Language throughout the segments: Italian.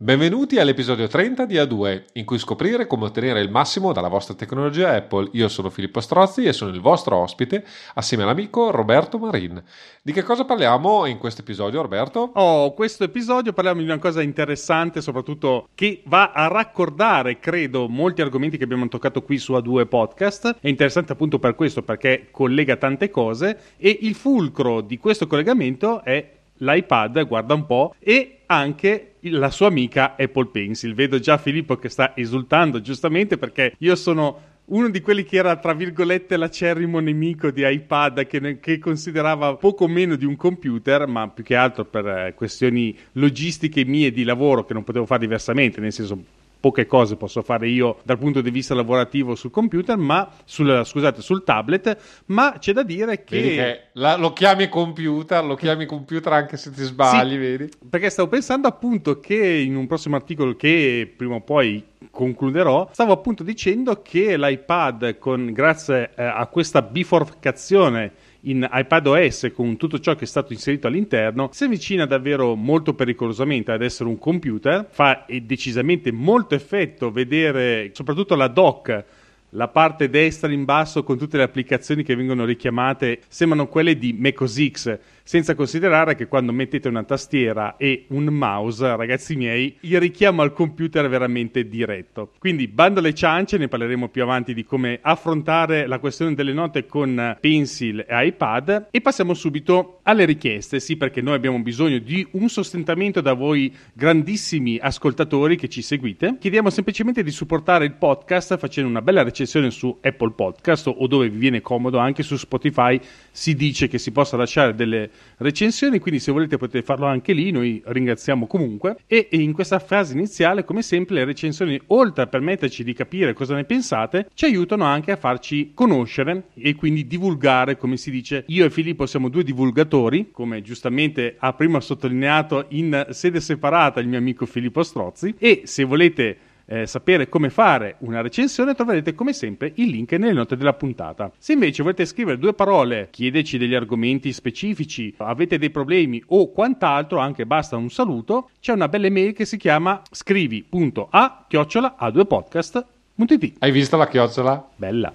Benvenuti all'episodio 30 di A2, in cui scoprire come ottenere il massimo dalla vostra tecnologia Apple. Io sono Filippo Strozzi e sono il vostro ospite, assieme all'amico Roberto Marin. Di che cosa parliamo in questo episodio, Roberto? Oh, questo episodio parliamo di una cosa interessante, soprattutto che va a raccordare, credo, molti argomenti che abbiamo toccato qui su A2 Podcast. È interessante appunto per questo, perché collega tante cose e il fulcro di questo collegamento è l'iPad, guarda un po', e anche la sua amica Apple Pencil. Vedo già Filippo che sta esultando giustamente perché io sono uno di quelli che era tra virgolette l'acerrimo nemico di iPad che, che, considerava poco meno di un computer ma più che altro per eh, questioni logistiche mie di lavoro che non potevo fare diversamente nel senso poche cose posso fare io dal punto di vista lavorativo sul computer, ma sul, scusate, sul tablet, ma c'è da dire che... Che la, lo chiami computer, lo chiami computer anche se ti sbagli, sì, vedi? Perché stavo pensando appunto che in un prossimo articolo che prima o poi concluderò, stavo appunto dicendo che l'iPad con, grazie eh, a questa biforcazione in iPadOS con tutto ciò che è stato inserito all'interno si avvicina davvero molto pericolosamente ad essere un computer. Fa decisamente molto effetto vedere soprattutto la dock la parte destra in basso con tutte le applicazioni che vengono richiamate sembrano quelle di MacOS X senza considerare che quando mettete una tastiera e un mouse, ragazzi miei, il richiamo al computer è veramente diretto. Quindi bando le ciance, ne parleremo più avanti di come affrontare la questione delle note con Pencil e iPad e passiamo subito alle richieste, sì perché noi abbiamo bisogno di un sostentamento da voi grandissimi ascoltatori che ci seguite. Chiediamo semplicemente di supportare il podcast facendo una bella recensione su Apple Podcast o dove vi viene comodo, anche su Spotify si dice che si possa lasciare delle recensioni, quindi se volete potete farlo anche lì, noi ringraziamo comunque. E in questa fase iniziale, come sempre, le recensioni, oltre a permetterci di capire cosa ne pensate, ci aiutano anche a farci conoscere e quindi divulgare, come si dice. Io e Filippo siamo due divulgatori, come giustamente ha prima sottolineato in sede separata il mio amico Filippo Strozzi, e se volete eh, sapere come fare una recensione, troverete come sempre il link nelle note della puntata. Se invece volete scrivere due parole, chiedeci degli argomenti specifici, avete dei problemi o quant'altro, anche basta un saluto, c'è una bella email che si chiama scrivi.a chiocciola a2podcast.it. Hai visto la chiocciola? Bella.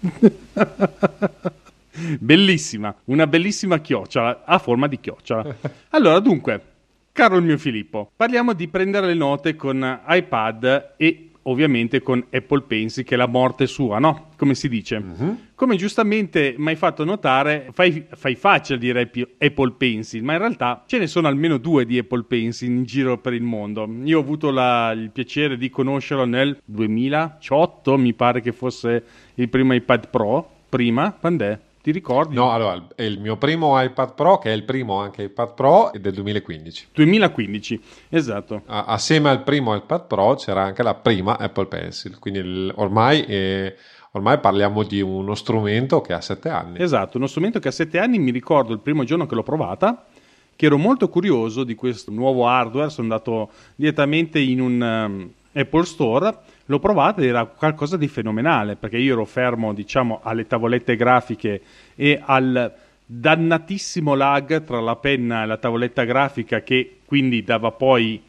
Bellissima, una bellissima chiocciola a forma di chiocciola. Allora, dunque, Caro il mio Filippo, parliamo di prendere le note con iPad e ovviamente con Apple Pencil, che è la morte sua, no? Come si dice. Uh-huh. Come giustamente mi hai fatto notare, fai, fai facile dire Apple Pencil, ma in realtà ce ne sono almeno due di Apple Pencil in giro per il mondo. Io ho avuto la, il piacere di conoscerlo nel 2018, mi pare che fosse il primo iPad Pro. Prima, quando è? Ti ricordi? No, allora, è il mio primo iPad Pro, che è il primo anche iPad Pro, è del 2015. 2015, esatto. A- assieme al primo iPad Pro c'era anche la prima Apple Pencil, quindi il, ormai, eh, ormai parliamo di uno strumento che ha sette anni. Esatto, uno strumento che ha sette anni, mi ricordo il primo giorno che l'ho provata, che ero molto curioso di questo nuovo hardware, sono andato direttamente in un um, Apple Store l'ho provata ed era qualcosa di fenomenale perché io ero fermo diciamo alle tavolette grafiche e al dannatissimo lag tra la penna e la tavoletta grafica che quindi dava poi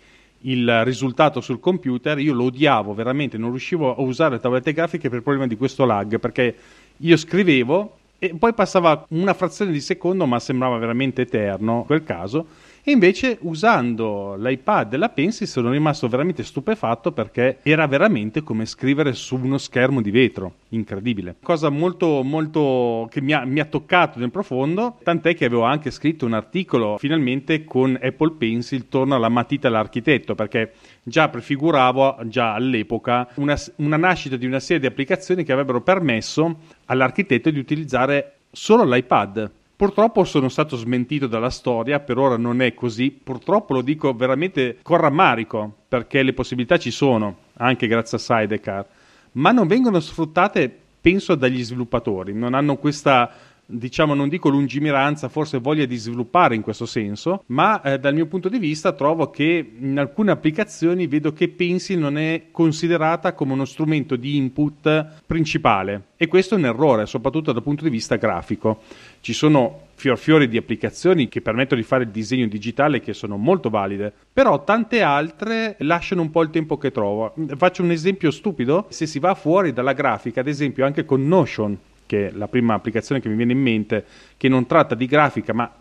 il risultato sul computer. Io lo odiavo veramente non riuscivo a usare le tavolette grafiche per il problema di questo lag perché io scrivevo e poi passava una frazione di secondo ma sembrava veramente eterno in quel caso e invece usando l'iPad e la Pencil sono rimasto veramente stupefatto perché era veramente come scrivere su uno schermo di vetro. Incredibile. Cosa molto, molto che mi ha, mi ha toccato nel profondo, tant'è che avevo anche scritto un articolo finalmente con Apple Pencil torno alla matita all'architetto perché già prefiguravo già all'epoca una, una nascita di una serie di applicazioni che avrebbero permesso all'architetto di utilizzare solo l'iPad Purtroppo sono stato smentito dalla storia, per ora non è così. Purtroppo lo dico veramente con rammarico, perché le possibilità ci sono, anche grazie a Sidecar, ma non vengono sfruttate, penso, dagli sviluppatori. Non hanno questa diciamo, non dico lungimiranza, forse voglia di sviluppare in questo senso, ma eh, dal mio punto di vista trovo che in alcune applicazioni vedo che Pencil non è considerata come uno strumento di input principale e questo è un errore, soprattutto dal punto di vista grafico. Ci sono fior fiori di applicazioni che permettono di fare il disegno digitale che sono molto valide, però tante altre lasciano un po' il tempo che trovo. Faccio un esempio stupido, se si va fuori dalla grafica, ad esempio anche con Notion, che è la prima applicazione che mi viene in mente, che non tratta di grafica ma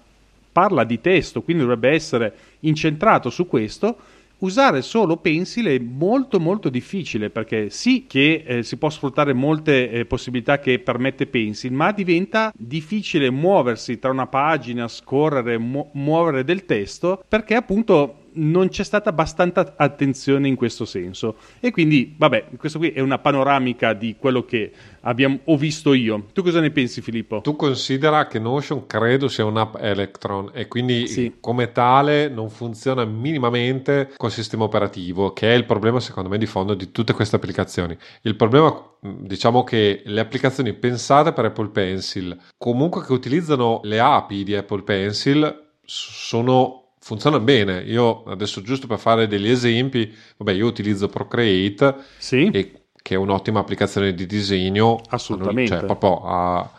parla di testo, quindi dovrebbe essere incentrato su questo, usare solo Pencil è molto molto difficile perché sì che eh, si può sfruttare molte eh, possibilità che permette Pencil, ma diventa difficile muoversi tra una pagina, scorrere, mu- muovere del testo perché appunto non c'è stata abbastanza attenzione in questo senso. E quindi, vabbè, questo qui è una panoramica di quello che abbiamo, ho visto io. Tu cosa ne pensi, Filippo? Tu considera che Notion credo sia un'app Electron e quindi sì. come tale non funziona minimamente col sistema operativo, che è il problema, secondo me, di fondo di tutte queste applicazioni. Il problema, diciamo che le applicazioni pensate per Apple Pencil, comunque che utilizzano le API di Apple Pencil, sono funziona bene. Io adesso giusto per fare degli esempi, vabbè, io utilizzo Procreate sì. e, che è un'ottima applicazione di disegno, assolutamente, cioè proprio a,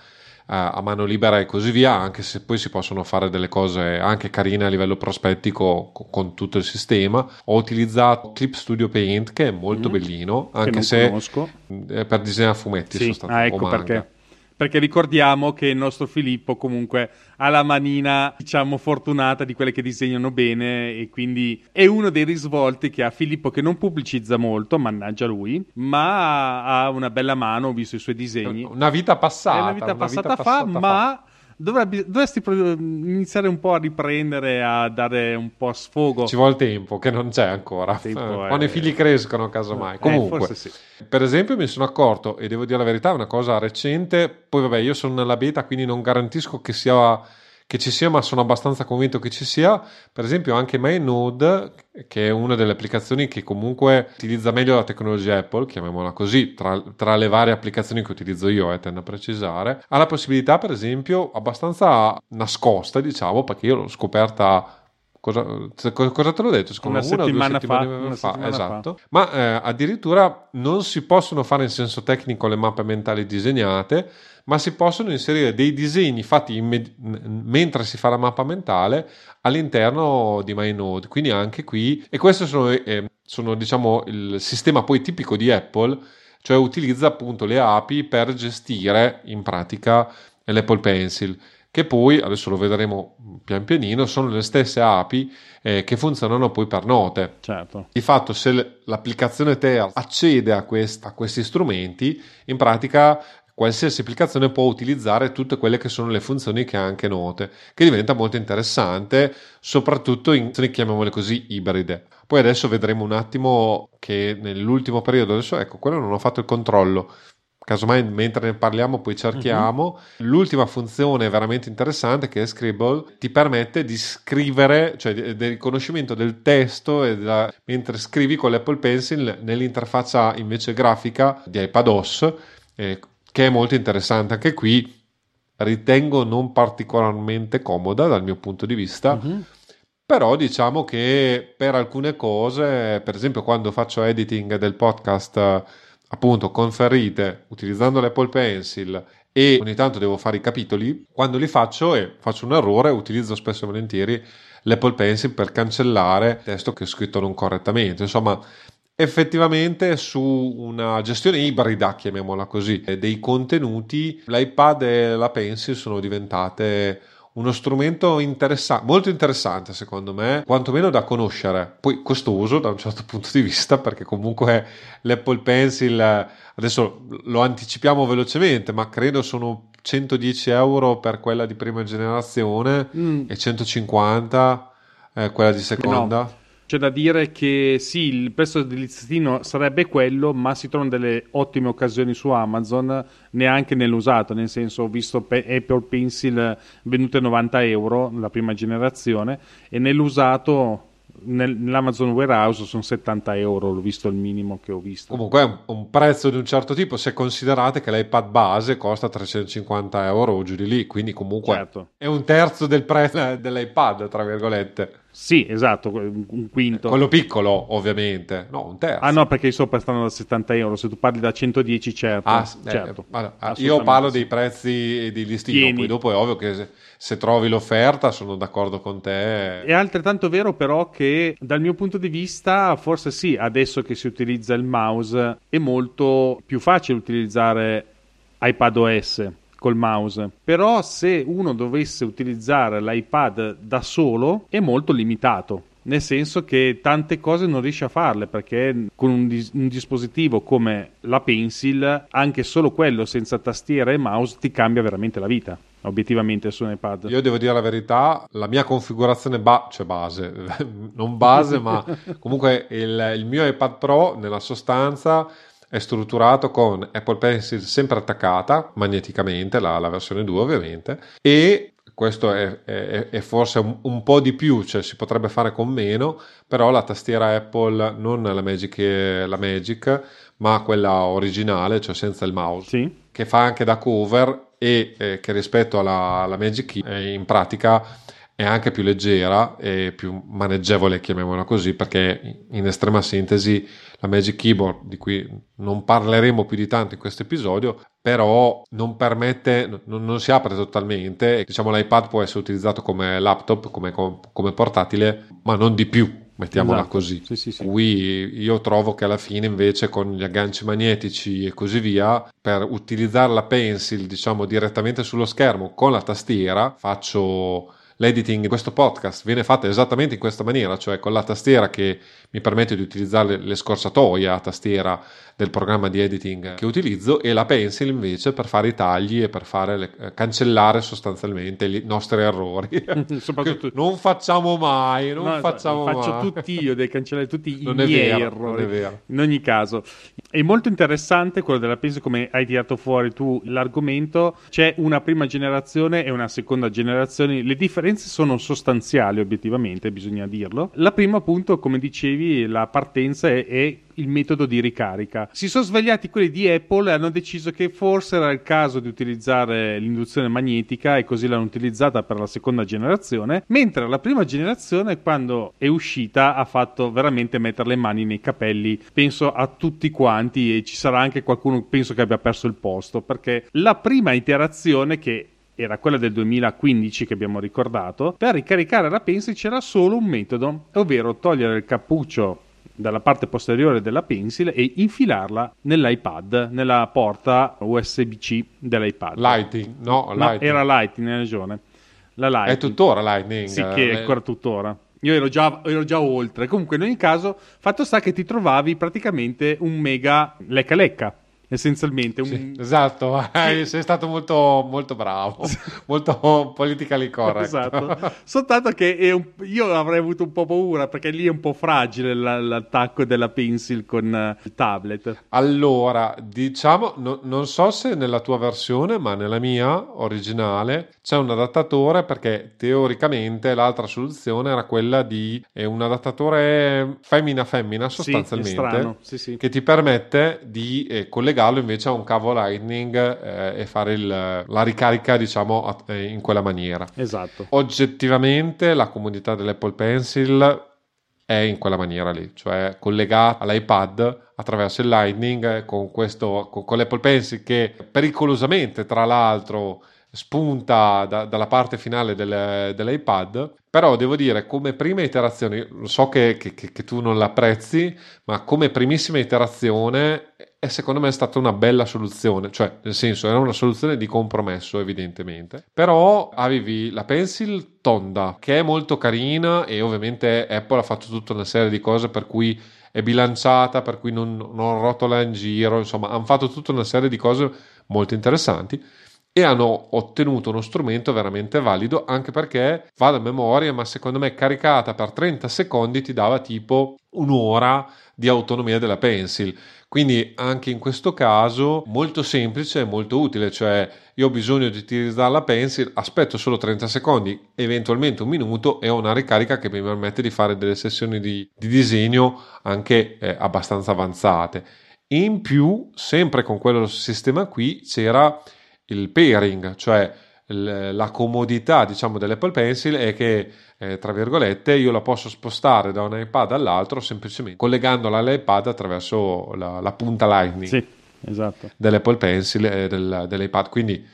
a, a, mano libera e così via, anche se poi si possono fare delle cose anche carine a livello prospettico con, con tutto il sistema. Ho utilizzato Clip Studio Paint che è molto mm. bellino, anche se conosco. per disegnare fumetti sì. sono stato ah, ecco perché perché ricordiamo che il nostro Filippo comunque ha la manina, diciamo, fortunata di quelle che disegnano bene e quindi è uno dei risvolti che ha Filippo che non pubblicizza molto, mannaggia lui, ma ha una bella mano, ho visto i suoi disegni. Una vita passata. È una vita, una passata, vita fa, passata, ma... Dovrebbe, dovresti iniziare un po' a riprendere, a dare un po' sfogo. Ci vuole tempo, che non c'è ancora. Eh, quando i figli crescono, casomai. Eh, Comunque, sì. per esempio, mi sono accorto, e devo dire la verità, è una cosa recente. Poi, vabbè, io sono nella beta, quindi non garantisco che sia che ci sia, ma sono abbastanza convinto che ci sia. Per esempio, anche MyNode, che è una delle applicazioni che comunque utilizza meglio la tecnologia Apple, chiamiamola così, tra, tra le varie applicazioni che utilizzo io, eh, tendo a precisare, ha la possibilità, per esempio, abbastanza nascosta, diciamo, perché io l'ho scoperta Cosa, cosa, te l'ho detto? Secondo una, una settimana, fa, una fa, settimana esatto. Fa. Ma eh, addirittura non si possono fare in senso tecnico le mappe mentali disegnate, ma si possono inserire dei disegni fatti imme- mentre si fa la mappa mentale all'interno di MyNode. Quindi anche qui, e questo sono, eh, sono diciamo il sistema poi tipico di Apple, cioè utilizza appunto le API per gestire in pratica l'Apple Pencil che poi, adesso lo vedremo pian pianino, sono le stesse API eh, che funzionano poi per note. Certo. Di fatto, se l'applicazione terza accede a, quest- a questi strumenti, in pratica qualsiasi applicazione può utilizzare tutte quelle che sono le funzioni che ha anche note, che diventa molto interessante, soprattutto in, chiamiamole così, ibride. Poi adesso vedremo un attimo che nell'ultimo periodo, adesso ecco, quello non ho fatto il controllo, casomai mentre ne parliamo poi cerchiamo. Uh-huh. L'ultima funzione veramente interessante che è Scribble ti permette di scrivere, cioè del riconoscimento del testo della, mentre scrivi con l'Apple Pencil nell'interfaccia invece grafica di iPadOS, eh, che è molto interessante. Anche qui ritengo non particolarmente comoda dal mio punto di vista. Uh-huh. Però diciamo che per alcune cose, per esempio quando faccio editing del podcast appunto conferite utilizzando l'Apple Pencil e ogni tanto devo fare i capitoli, quando li faccio e faccio un errore utilizzo spesso e volentieri l'Apple Pencil per cancellare testo che ho scritto non correttamente. Insomma, effettivamente su una gestione ibrida, chiamiamola così, dei contenuti, l'iPad e la Pencil sono diventate uno strumento interessante, molto interessante secondo me, quantomeno da conoscere, poi costoso da un certo punto di vista, perché comunque l'Apple Pencil, adesso lo anticipiamo velocemente, ma credo sono 110 euro per quella di prima generazione mm. e 150 eh, quella di seconda. No. C'è da dire che sì, il prezzo del listino sarebbe quello, ma si trovano delle ottime occasioni su Amazon, neanche nell'usato, nel senso ho visto Apple Pencil vendute a 90 euro, la prima generazione, e nell'usato nel, nell'Amazon Warehouse sono 70 euro, l'ho visto il minimo che ho visto. Comunque è un, un, prezzo di un certo tipo se considerate che l'iPad base costa 350 euro o giù di lì, quindi comunque certo. è un terzo del prezzo dell'iPad, tra virgolette. Sì, esatto, un quinto. Quello piccolo, ovviamente. No, un terzo. Ah no, perché i sopra stanno da 70 euro, se tu parli da 110 certo. Ah, certo. Eh, io parlo dei prezzi di listino, Pieni. poi dopo è ovvio che se, se, trovi l'offerta sono d'accordo con te. È altrettanto vero però che dal mio punto di vista, forse sì, adesso che si utilizza il mouse, è molto più facile utilizzare iPadOS col mouse. Però se uno dovesse utilizzare l'iPad da solo è molto limitato nel senso che tante cose non riesce a farle perché con un, dis- un, dispositivo come la Pencil, anche solo quello senza tastiera e mouse ti cambia veramente la vita. Obiettivamente su un iPad. Io devo dire la verità, la mia configurazione ba- cioè base, non base, ma comunque il, il mio iPad Pro nella sostanza è strutturato con Apple Pencil sempre attaccata magneticamente, la, la versione 2 ovviamente, e questo è, è, è forse un, un, po' di più, cioè si potrebbe fare con meno, però la tastiera Apple, non la Magic, la Magic ma quella originale, cioè senza il mouse, sì. che fa anche da cover e eh, che rispetto alla, alla Magic Key eh, in pratica è anche più leggera e più maneggevole, chiamiamola così, perché in estrema sintesi la Magic Keyboard, di cui non parleremo più di tanto in questo episodio, però non permette, non, non si apre totalmente. Diciamo l'iPad può essere utilizzato come laptop, come, come portatile, ma non di più, mettiamola esatto. così. Sì, sì, sì. Qui io trovo che alla fine invece con gli agganci magnetici e così via, per utilizzare la pencil diciamo direttamente sullo schermo con la tastiera, faccio l'editing di questo podcast viene fatto esattamente in questa maniera, cioè con la tastiera che mi permette di utilizzare le scorsatoie a tastiera del programma di editing che utilizzo e la pencil invece per fare i tagli e per fare le, eh, cancellare sostanzialmente i nostri errori. Soprattutto... non facciamo mai, non no, facciamo faccio mai. tutti io, devi cancellare tutti non i miei vero, errori. In ogni caso, è molto interessante quello della pencil come hai tirato fuori tu l'argomento. C'è una prima generazione e una seconda generazione. Le differenze sono sostanziali obiettivamente, bisogna dirlo. La prima appunto, come dicevi, la partenza è, è il metodo di ricarica. Si sono svegliati quelli di Apple e hanno deciso che forse era il caso di utilizzare l'induzione magnetica e così l'hanno utilizzata per la seconda generazione, mentre la prima generazione quando è uscita ha fatto veramente mettere le mani nei capelli, penso a tutti quanti e ci sarà anche qualcuno penso che abbia perso il posto perché la prima iterazione che era quella del 2015 che abbiamo ricordato, per ricaricare la Pencil c'era solo un metodo, ovvero togliere il cappuccio dalla parte posteriore della pencil e infilarla nell'iPad, nella porta USB-C dell'iPad. Lightning, no, no era Lightning, hai ragione. La Lightning. È tuttora Lightning. Sì, che è ancora tuttora. Io ero già, ero già, oltre. Comunque, in ogni caso, fatto sta che ti trovavi praticamente un mega lecca lecca essenzialmente. Un... Sì, esatto, sì. sei stato molto, molto bravo, molto politically correct. Esatto, soltanto che un... io avrei avuto un po' paura perché lì è un po' fragile l- l'attacco della pencil con uh, il tablet. Allora, diciamo, no, non so se nella tua versione, ma nella mia originale c'è un adattatore perché teoricamente l'altra soluzione era quella di un adattatore femmina-femmina sostanzialmente sì, che ti permette di eh, collegare collegarlo invece a un cavo Lightning eh, e fare il, la ricarica diciamo a, eh, in quella maniera. Esatto. Oggettivamente la comunità dell'Apple Pencil è in quella maniera lì, cioè collegata all'iPad attraverso il Lightning con, questo, con, con l'Apple Pencil che pericolosamente tra l'altro spunta da, dalla parte finale del, dell'iPad, però devo dire come prima iterazione, so che, che, che, tu non l'apprezzi, ma come primissima iterazione è secondo me stata una bella soluzione, cioè nel senso era una soluzione di compromesso evidentemente, però avevi la pencil tonda che è molto carina e ovviamente Apple ha fatto tutta una serie di cose per cui è bilanciata, per cui non, non rotola in giro, insomma hanno fatto tutta una serie di cose molto interessanti e hanno ottenuto uno strumento veramente valido anche perché va da memoria ma secondo me caricata per 30 secondi ti dava tipo un'ora di autonomia della pencil. Quindi anche in questo caso molto semplice e molto utile cioè io ho bisogno di utilizzare la pencil aspetto solo 30 secondi eventualmente un minuto e ho una ricarica che mi permette di fare delle sessioni di, di disegno anche eh, abbastanza avanzate. In più sempre con quello sistema qui c'era il pairing, cioè la comodità diciamo dell'Apple Pencil è che eh, tra virgolette io la posso spostare da un iPad all'altro semplicemente collegandola all'iPad attraverso la, la punta Lightning sì, esatto. dell'Apple Pencil e del, dell'iPad quindi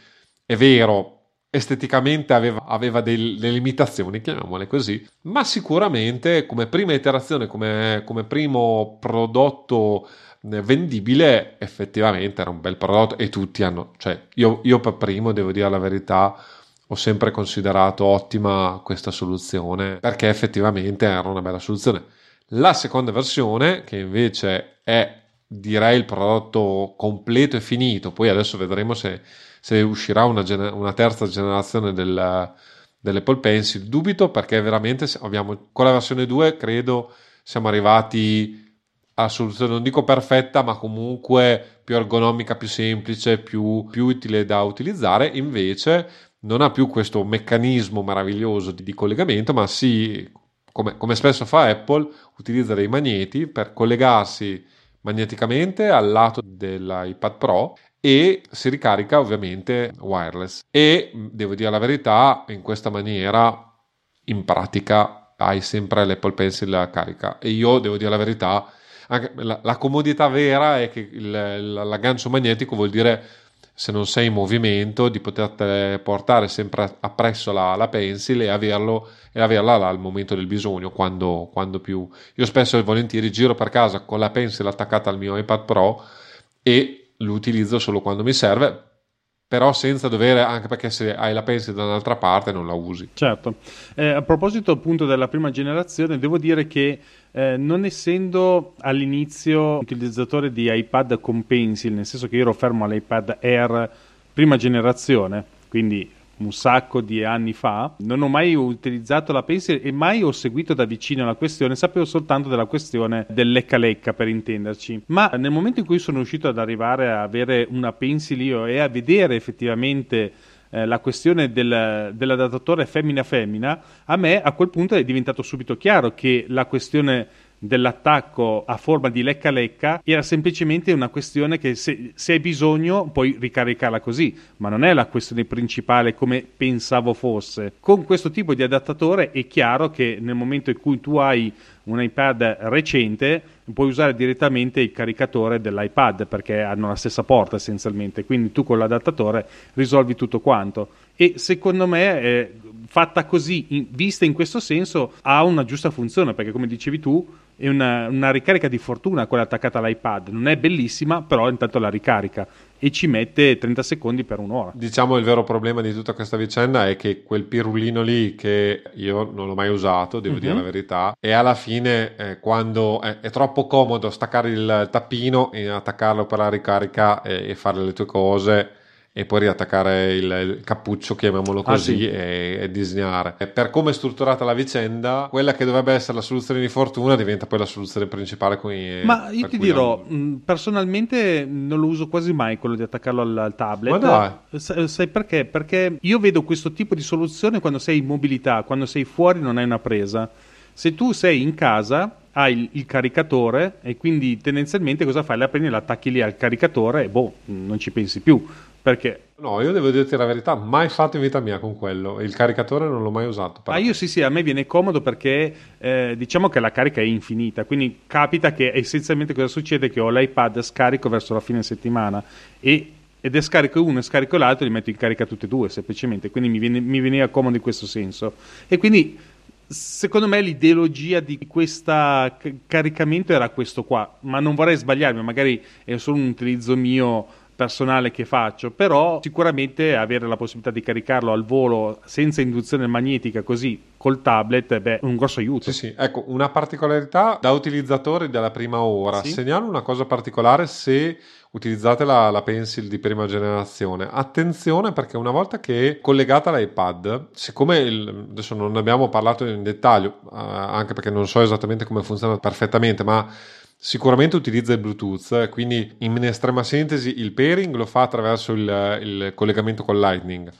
è vero esteticamente aveva, aveva delle limitazioni, chiamiamole così, ma sicuramente come prima iterazione, come, come primo prodotto vendibile effettivamente era un bel prodotto e tutti hanno, cioè io, io per primo devo dire la verità, ho sempre considerato ottima questa soluzione perché effettivamente era una bella soluzione. La seconda versione, che invece è direi il prodotto completo e finito, poi adesso vedremo se, se uscirà una, gener- una, terza generazione del, dell'Apple Pencil. Dubito perché veramente abbiamo con la versione 2 credo siamo arrivati a soluzione non dico perfetta, ma comunque più ergonomica, più semplice, più, più utile da utilizzare. Invece non ha più questo meccanismo meraviglioso di, di collegamento, ma si, come, come spesso fa Apple, utilizza dei magneti per collegarsi magneticamente al lato dell'iPad Pro e si ricarica ovviamente wireless e devo dire la verità in questa maniera in pratica hai sempre l'Apple Pencil a carica e io devo dire la verità la, la, comodità vera è che il, l'aggancio magnetico vuol dire se non sei in movimento di poter portare sempre appresso la, la pencil e, averlo, e averla al momento del bisogno quando, quando, più. Io spesso e volentieri giro per casa con la pencil attaccata al mio iPad Pro e lo utilizzo solo quando mi serve però senza dover, anche perché se hai la pencil da un'altra parte non la usi. Certo. Eh, a proposito appunto della prima generazione, devo dire che eh, non essendo all'inizio utilizzatore di iPad con pencil, nel senso che io ero fermo all'iPad Air prima generazione, quindi un sacco di anni fa, non ho mai utilizzato la pencil e mai ho seguito da vicino la questione, sapevo soltanto della questione del lecca per intenderci, ma nel momento in cui sono riuscito ad arrivare a avere una pencil io e a vedere effettivamente eh, la questione del, dell'adattatore femmina-femmina, a me a quel punto è diventato subito chiaro che la questione dell'attacco a forma di lecca-lecca era semplicemente una questione che se, se hai bisogno puoi ricaricarla così, ma non è la questione principale come pensavo fosse. Con questo tipo di adattatore è chiaro che nel momento in cui tu hai un iPad recente puoi usare direttamente il caricatore dell'iPad perché hanno la stessa porta essenzialmente, quindi tu con l'adattatore risolvi tutto quanto. E secondo me, eh, fatta così, in, vista in questo senso, ha una giusta funzione perché, come dicevi tu, è una, una, ricarica di fortuna quella attaccata all'iPad. Non è bellissima, però intanto la ricarica e ci mette 30 secondi per un'ora. Diciamo il vero problema di tutta questa vicenda è che quel pirulino lì che io non l'ho mai usato, devo uh-huh. dire la verità, e alla fine eh, quando è, è, troppo comodo staccare il tappino e attaccarlo per la ricarica e, e fare le tue cose e poi riattaccare il, il cappuccio, chiamiamolo così, ah, sì. e, e, disegnare. E per come è strutturata la vicenda, quella che dovrebbe essere la soluzione di fortuna diventa poi la soluzione principale. Cui, Ma io ti dirò, non... personalmente non lo uso quasi mai quello di attaccarlo al, al tablet. Ma dai. Sai, sai perché? Perché io vedo questo tipo di soluzione quando sei in mobilità, quando sei fuori non hai una presa. Se tu sei in casa hai il, il, caricatore e quindi tendenzialmente cosa fai? La prendi, l'attacchi lì al caricatore e boh, non ci pensi più. Perché? No, io devo dirti la verità, mai fatto in vita mia con quello. Il caricatore non l'ho mai usato. Ah, io sì, sì, a me viene comodo perché eh, diciamo che la carica è infinita, quindi capita che essenzialmente cosa succede? Che ho l'iPad scarico verso la fine settimana e ed è scarico uno e scarico l'altro e li metto in carica tutte e due semplicemente, quindi mi, viene, mi veniva comodo in questo senso. E quindi secondo me l'ideologia di questo caricamento era questo qua, ma non vorrei sbagliarmi, magari è solo un utilizzo mio personale che faccio, però sicuramente avere la possibilità di caricarlo al volo senza induzione magnetica così col tablet beh, è un grosso aiuto. Sì, sì, ecco, una particolarità da utilizzatore della prima ora. Sì? Segnalo una cosa particolare se utilizzate la, la, pencil di prima generazione. Attenzione perché una volta che è collegata all'iPad, siccome il, adesso non ne abbiamo parlato in dettaglio, eh, anche perché non so esattamente come funziona perfettamente, ma Sicuramente utilizza il Bluetooth, quindi in estrema sintesi il pairing lo fa attraverso il, il collegamento con Lightning,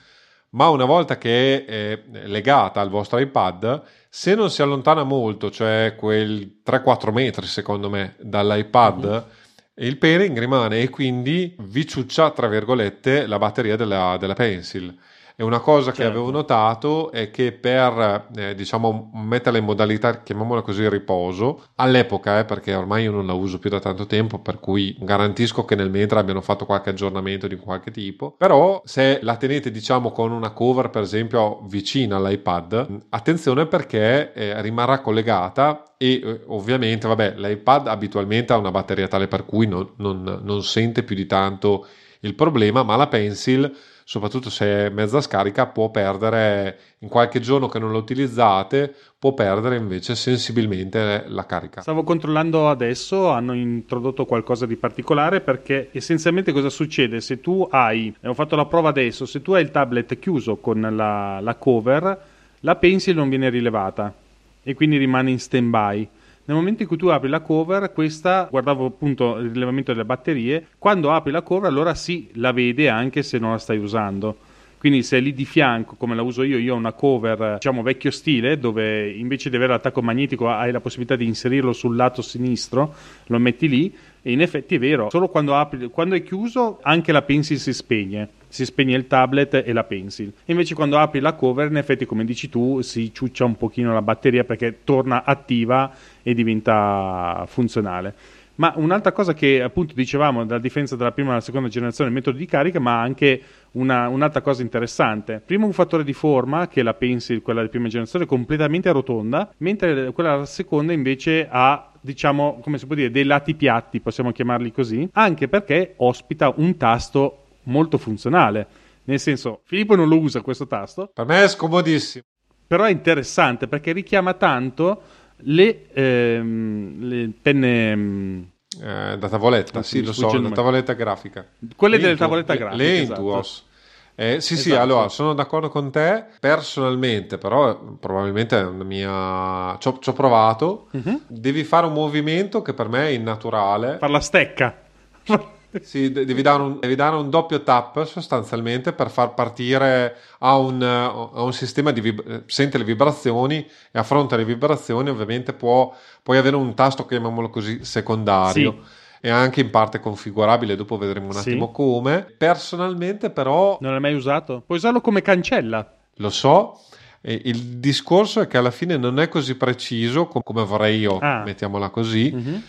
ma una volta che è legata al vostro iPad, se non si allontana molto, cioè quel 3-4 metri secondo me dall'iPad, mm-hmm. il pairing rimane e quindi vi ciuccia, tra virgolette, la batteria della, della Pencil. E una cosa certo. che avevo notato è che per eh, diciamo metterla in modalità, chiamiamola così, riposo, all'epoca, eh, perché ormai io non la uso più da tanto tempo, per cui garantisco che nel mentre abbiano fatto qualche aggiornamento di qualche tipo. Però se la tenete, diciamo, con una cover, per esempio, vicina all'iPad, attenzione perché eh, rimarrà collegata e eh, ovviamente, vabbè, l'iPad abitualmente ha una batteria tale per cui non, non, non sente più di tanto il problema, ma la Pencil soprattutto se è mezza scarica, può perdere in qualche giorno che non lo utilizzate, può perdere invece sensibilmente la carica. Stavo controllando adesso, hanno introdotto qualcosa di particolare perché essenzialmente cosa succede? Se tu hai, ho fatto la prova adesso, se tu hai il tablet chiuso con la, la cover, la pencil non viene rilevata e quindi rimane in stand by nel momento in cui tu apri la cover, questa, guardavo appunto il rilevamento delle batterie, quando apri la cover allora sì, la vede anche se non la stai usando. Quindi se è lì di fianco, come la uso io, io ho una cover, diciamo vecchio stile, dove invece di avere l'attacco magnetico hai la possibilità di inserirlo sul lato sinistro, lo metti lì e in effetti è vero, solo quando, apri, quando è chiuso anche la pencil si spegne si spegne il tablet e la pencil. Invece quando apri la cover, in effetti, come dici tu, si ciuccia un pochino la batteria perché torna attiva e diventa funzionale. Ma un'altra cosa che appunto dicevamo, della differenza tra la prima e la seconda generazione del metodo di carica, ma anche una, un'altra cosa interessante. Prima un fattore di forma, che la Pencil, quella di prima generazione, è completamente rotonda, mentre quella della seconda invece ha diciamo, come si può dire, dei lati piatti, possiamo chiamarli così, anche perché ospita un tasto molto funzionale. Nel senso, Filippo non lo usa questo tasto. Per me è scomodissimo. Però è interessante perché richiama tanto le, ehm, le penne. Ehm, eh, da tavoletta, sì, lo so, la tavoletta grafica. Quelle delle tavolette grafiche. Le Intuos. Esatto. Eh, sì, esatto. sì, allora sono d'accordo con te. Personalmente, però, probabilmente è una mia. Ci ho provato. Uh-huh. Devi fare un movimento che per me è innaturale. Far la stecca. Sì, devi dare, un, devi dare, un, doppio tap sostanzialmente per far partire a un, a un sistema di vib- sente le vibrazioni e affronta le vibrazioni ovviamente può, puoi avere un tasto chiamiamolo così secondario sì. e anche in parte configurabile dopo vedremo un attimo sì. come personalmente però non l'hai mai usato? puoi usarlo come cancella lo so il discorso è che alla fine non è così preciso come vorrei io ah. mettiamola così mm-hmm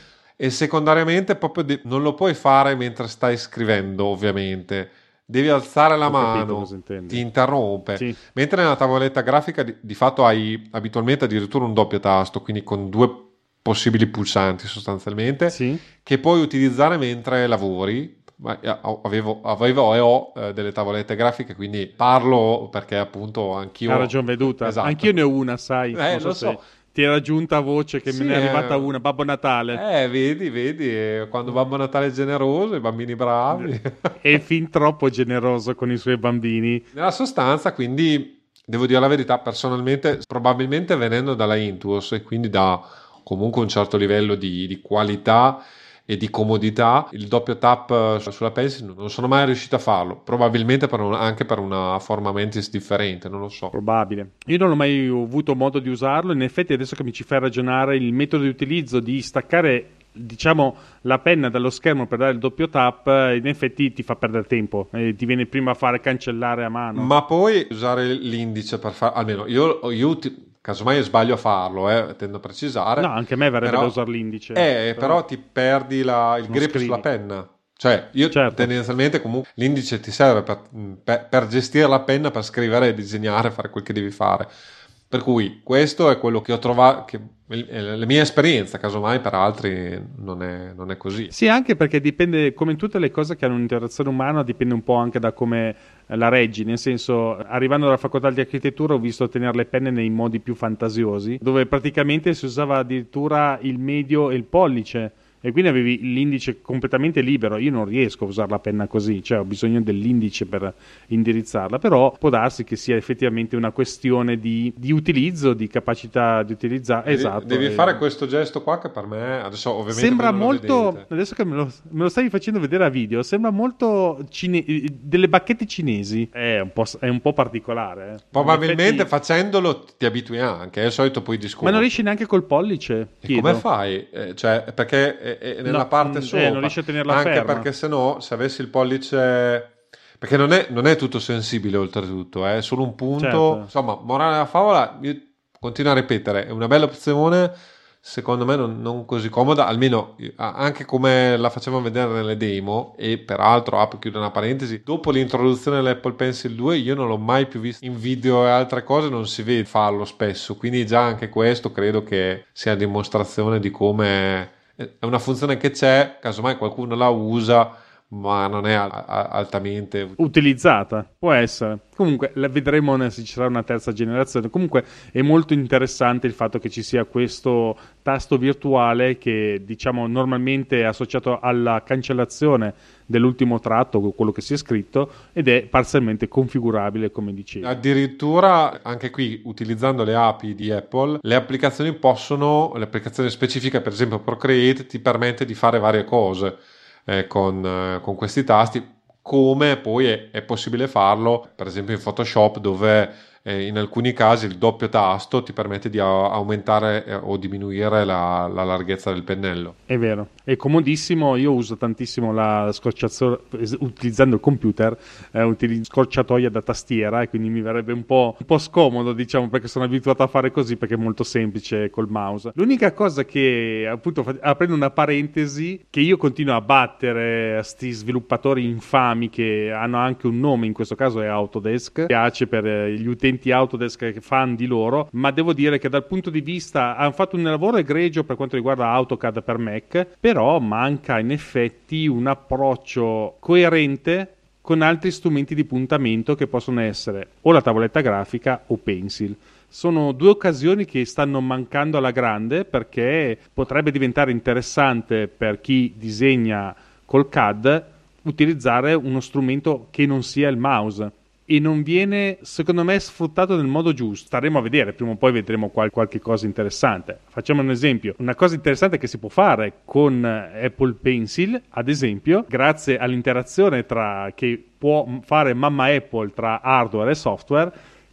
e secondariamente proprio di- non lo puoi fare mentre stai scrivendo, ovviamente. Devi alzare la Ho mano, ti interrompe. Sì. Mentre nella tavoletta grafica di, di fatto hai abitualmente addirittura un doppio tasto, quindi con due possibili pulsanti sostanzialmente, sì. che puoi utilizzare mentre lavori. Eh, avevo, avevo e ho eh, delle tavolette grafiche, quindi parlo perché appunto anch'io. Ha ragione veduta. Esatto. Anch'io ne ho una, sai. Eh, lo so. Se ti era giunta voce che sì, me ne è arrivata una, Babbo Natale. Eh, vedi, vedi, quando Babbo Natale è generoso, i bambini bravi. è fin troppo generoso con i suoi bambini. Nella sostanza, quindi, devo dire la verità, personalmente, probabilmente venendo dalla Intuos e quindi da comunque un certo livello di, di qualità e di comodità, il doppio tap sulla pencil non sono mai riuscito a farlo, probabilmente per un, anche per una forma mentis differente, non lo so. Probabile. Io non ho mai avuto modo di usarlo, in effetti adesso che mi ci fai ragionare il metodo di utilizzo di staccare diciamo la penna dallo schermo per dare il doppio tap in effetti ti fa perdere tempo e ti viene prima a fare cancellare a mano ma poi usare l'indice per fare almeno io, io casomai sbaglio a farlo, eh, tendo a precisare. No, anche a me verrebbe però, da usare l'indice. Eh, però, però ti perdi la, il grip scrivi. sulla penna. Cioè, io certo. tendenzialmente comunque l'indice ti serve per, per, per, gestire la penna, per scrivere, disegnare, fare quel che devi fare. Per cui questo è quello che ho trovato, che la mia esperienza, casomai per altri non è, non è, così. Sì, anche perché dipende, come in tutte le cose che hanno un'interazione umana, dipende un po' anche da come la reggi, nel senso, arrivando dalla facoltà di architettura ho visto tenere le penne nei modi più fantasiosi, dove praticamente si usava addirittura il medio e il pollice e quindi avevi l'indice completamente libero. Io non riesco a usare la penna così, cioè ho bisogno dell'indice per indirizzarla, però può darsi che sia effettivamente una questione di, di utilizzo, di capacità di utilizzare. Devi, esatto. Devi fare questo gesto qua che per me adesso ovviamente sembra molto adesso che me lo, me lo, stai facendo vedere a video, sembra molto cine, delle bacchette cinesi. È un po', è un po particolare. Eh. Probabilmente effetti... facendolo ti abitui anche, al solito poi discorsi. Ma non riesci neanche col pollice. E come fai? Eh, cioè, perché e, e nella no, parte eh, sopra. non riesce a tenerla Anche ferma. perché se no, se avessi il pollice... Perché non è, non è tutto sensibile oltretutto, è solo un punto. Certo. Insomma, morale della favola, io continuo a ripetere, è una bella opzione secondo me non, non, così comoda, almeno anche come la facevamo vedere nelle demo e peraltro apro chiudo una parentesi, dopo l'introduzione dell'Apple Pencil 2 io non l'ho mai più visto in video e altre cose, non si vede farlo spesso, quindi già anche questo credo che sia dimostrazione di come è una funzione che c'è, casomai qualcuno la usa, ma non è altamente utilizzata. Può essere. Comunque vedremo se ci sarà una terza generazione. Comunque è molto interessante il fatto che ci sia questo tasto virtuale che diciamo normalmente è associato alla cancellazione dell'ultimo tratto, quello che si è scritto, ed è parzialmente configurabile, come dicevo. Addirittura anche qui, utilizzando le API di Apple, le applicazioni possono, le applicazioni specifiche, per esempio Procreate, ti permette di fare varie cose eh, con, eh, con, questi tasti, come poi è, è, possibile farlo, per esempio in Photoshop, dove eh, in alcuni casi il doppio tasto ti permette di aumentare eh, o diminuire la, la, larghezza del pennello. È vero, è comodissimo. Io uso tantissimo la scorciatoia utilizzando il computer, eh, utilizzo scorciatoia da tastiera e quindi mi verrebbe un po', un po', scomodo, diciamo, perché sono abituato a fare così perché è molto semplice col mouse. L'unica cosa che, appunto, aprendo una parentesi, che io continuo a battere a questi sviluppatori infami che hanno anche un nome, in questo caso è Autodesk, piace per eh, gli utenti utenti Autodesk fan di loro, ma devo dire che dal punto di vista hanno fatto un lavoro egregio per quanto riguarda AutoCAD per Mac, però manca in effetti un approccio coerente con altri strumenti di puntamento che possono essere o la tavoletta grafica o Pencil. Sono due occasioni che stanno mancando alla grande perché potrebbe diventare interessante per chi disegna col CAD utilizzare uno strumento che non sia il mouse e non viene, secondo me, sfruttato nel modo giusto. Staremo a vedere, prima o poi vedremo qual- qualche cosa interessante. Facciamo un esempio. Una cosa interessante che si può fare con Apple Pencil, ad esempio, grazie all'interazione tra, che può fare mamma Apple tra hardware e software,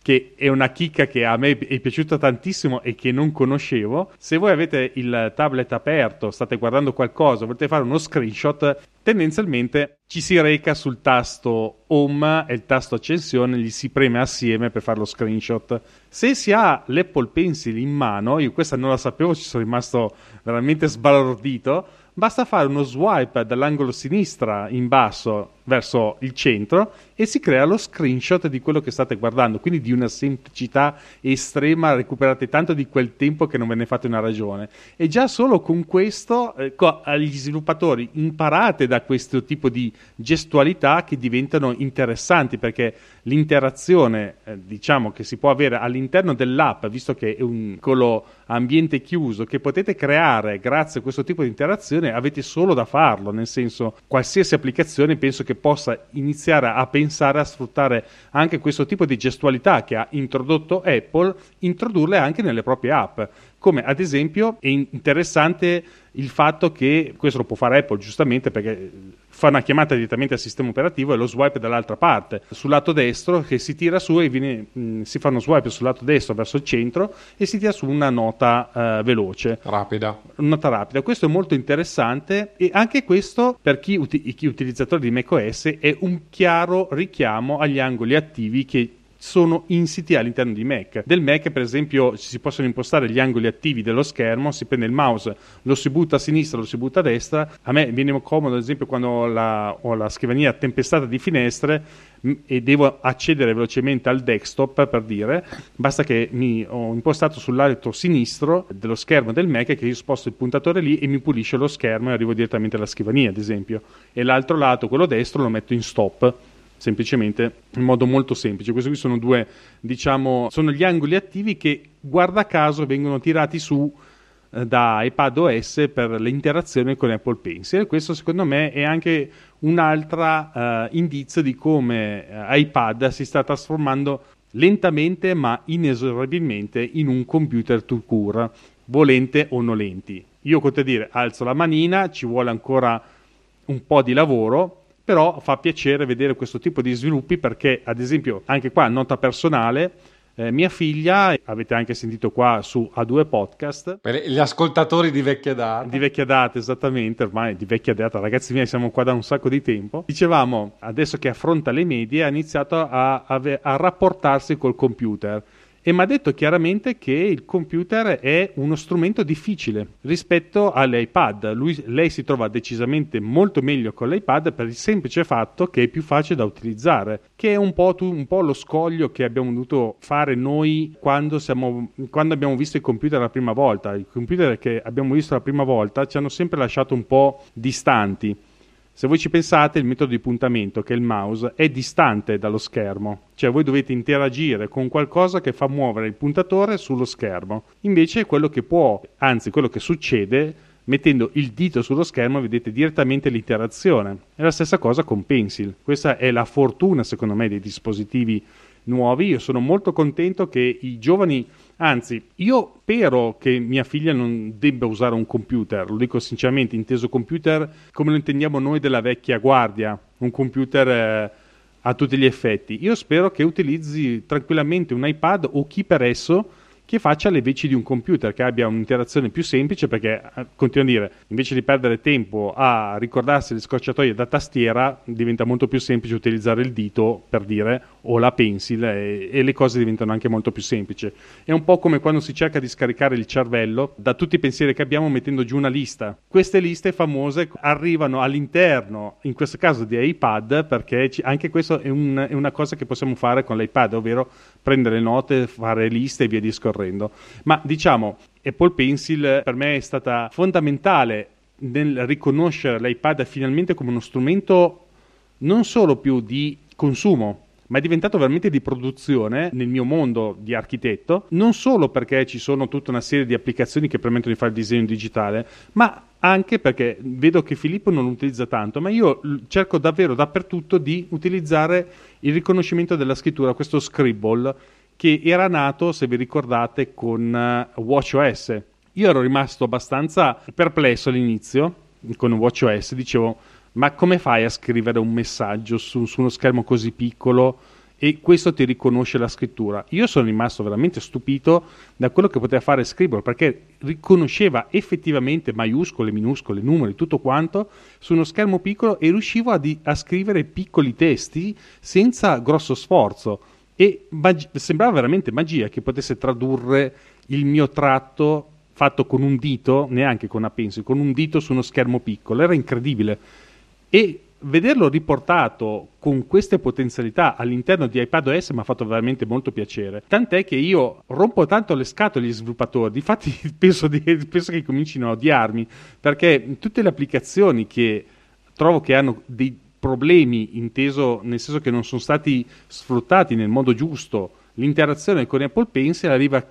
che è una chicca che a me è piaciuta tantissimo e che non conoscevo. Se voi avete il tablet aperto, state guardando qualcosa, volete fare uno screenshot, tendenzialmente ci si reca sul tasto home e il tasto accensione, gli si preme assieme per fare lo screenshot. Se si ha l'Apple Pencil in mano, io questa non la sapevo, ci sono rimasto veramente sbalordito basta fare uno swipe dall'angolo sinistra in basso verso il centro e si crea lo screenshot di quello che state guardando, quindi di una semplicità estrema, recuperate tanto di quel tempo che non ve ne fate una ragione. E già solo con questo eh, agli sviluppatori imparate da questo tipo di gestualità che diventano interessanti perché l'interazione eh, diciamo che si può avere all'interno dell'app, visto che è un piccolo ambiente chiuso che potete creare grazie a questo tipo di interazione, avete solo da farlo, nel senso qualsiasi applicazione penso che possa iniziare a pensare a sfruttare anche questo tipo di gestualità che ha introdotto Apple, introdurle anche nelle proprie app. Come ad esempio è interessante il fatto che questo lo può fare Apple giustamente perché fa una chiamata direttamente al sistema operativo e lo swipe dall'altra parte. Sul lato destro che si tira su e viene, mh, si fa uno swipe sul lato destro verso il centro e si tira su una nota uh, veloce. Rapida. Nota rapida. Questo è molto interessante e anche questo per chi, uti- chi utilizzatore di macOS è un chiaro richiamo agli angoli attivi che sono insiti all'interno di Mac. Del Mac, per esempio, si possono impostare gli angoli attivi dello schermo, si prende il mouse, lo si butta a sinistra, lo si butta a destra. A me viene comodo, ad esempio, quando ho la, ho la scrivania tempestata di finestre e devo accedere velocemente al desktop per dire basta che mi ho impostato sul lato sinistro dello schermo del Mac che io sposto il puntatore lì e mi pulisce lo schermo e arrivo direttamente alla scrivania ad esempio e l'altro lato quello destro lo metto in stop semplicemente in modo molto semplice. Questi qui sono due, diciamo, sono gli angoli attivi che guarda caso vengono tirati su eh, da iPad OS per l'interazione con Apple Pencil. Questo secondo me è anche un altro eh, indizio di come eh, iPad si sta trasformando lentamente ma inesorabilmente in un computer to cure, volente o nolenti. Io te dire, alzo la manina, ci vuole ancora un po' di lavoro, però fa piacere vedere questo tipo di sviluppi perché, ad esempio, anche qua, nota personale, eh, mia figlia, avete anche sentito qua su A2 Podcast. Per gli ascoltatori di vecchia data. Di vecchia data, esattamente, ormai di vecchia data, ragazzi miei, siamo qua da un sacco di tempo. Dicevamo, adesso che affronta le medie, ha iniziato a, a, a rapportarsi col computer e mi ha detto chiaramente che il computer è uno strumento difficile rispetto all'iPad. Lui, lei si trova decisamente molto meglio con l'iPad per il semplice fatto che è più facile da utilizzare, che è un po', tu, un po lo scoglio che abbiamo dovuto fare noi quando, siamo, quando abbiamo visto i computer la prima volta. I computer che abbiamo visto la prima volta ci hanno sempre lasciato un po' distanti se voi ci pensate, il metodo di puntamento, che è il mouse, è distante dallo schermo, cioè voi dovete interagire con qualcosa che fa muovere il puntatore sullo schermo. Invece quello che può, anzi quello che succede, mettendo il dito sullo schermo vedete direttamente l'interazione. È la stessa cosa con Pencil. Questa è la fortuna, secondo me, dei dispositivi nuovi. Io sono molto contento che i giovani Anzi, io spero che mia figlia non debba usare un computer, lo dico sinceramente, inteso computer come lo intendiamo noi della vecchia guardia, un computer eh, a tutti gli effetti. Io spero che utilizzi tranquillamente un iPad o chi per esso che faccia le veci di un computer, che abbia un'interazione più semplice, perché, eh, continuo a dire, invece di perdere tempo a ricordarsi le scorciatoie da tastiera, diventa molto più semplice utilizzare il dito, per dire, o la pencil, e, e le cose diventano anche molto più semplici. È un po' come quando si cerca di scaricare il cervello da tutti i pensieri che abbiamo mettendo giù una lista. Queste liste famose arrivano all'interno, in questo caso di iPad, perché ci, anche questo è, un, è una cosa che possiamo fare con l'iPad, ovvero prendere note, fare liste e via discorrendo. Ma diciamo, Apple Pencil per me è stata fondamentale nel riconoscere l'iPad finalmente come uno strumento non solo più di consumo, ma è diventato veramente di produzione nel mio mondo di architetto, non solo perché ci sono tutta una serie di applicazioni che permettono di fare il disegno digitale, ma anche perché vedo che Filippo non lo utilizza tanto, ma io cerco davvero dappertutto di utilizzare il riconoscimento della scrittura, questo scribble che era nato, se vi ricordate, con eh, WatchOS. Io ero rimasto abbastanza perplesso all'inizio con WatchOS, dicevo ma come fai a scrivere un messaggio su, su uno schermo così piccolo? e questo ti riconosce la scrittura. Io sono rimasto veramente stupito da quello che poteva fare Scribble perché riconosceva effettivamente maiuscole, minuscole, numeri, tutto quanto su uno schermo piccolo e riuscivo a, di, a scrivere piccoli testi senza grosso sforzo e mag- sembrava veramente magia che potesse tradurre il mio tratto fatto con un dito, neanche con una pencil, con un dito su uno schermo piccolo, era incredibile. E vederlo riportato con queste potenzialità all'interno di iPadOS mi ha fatto veramente molto piacere. Tant'è che io rompo tanto le scatole agli sviluppatori, difatti penso, di, penso che comincino a odiarmi, perché tutte le applicazioni che trovo che hanno dei problemi, inteso nel senso che non sono stati sfruttati nel modo giusto, l'interazione con Apple Pencil arriva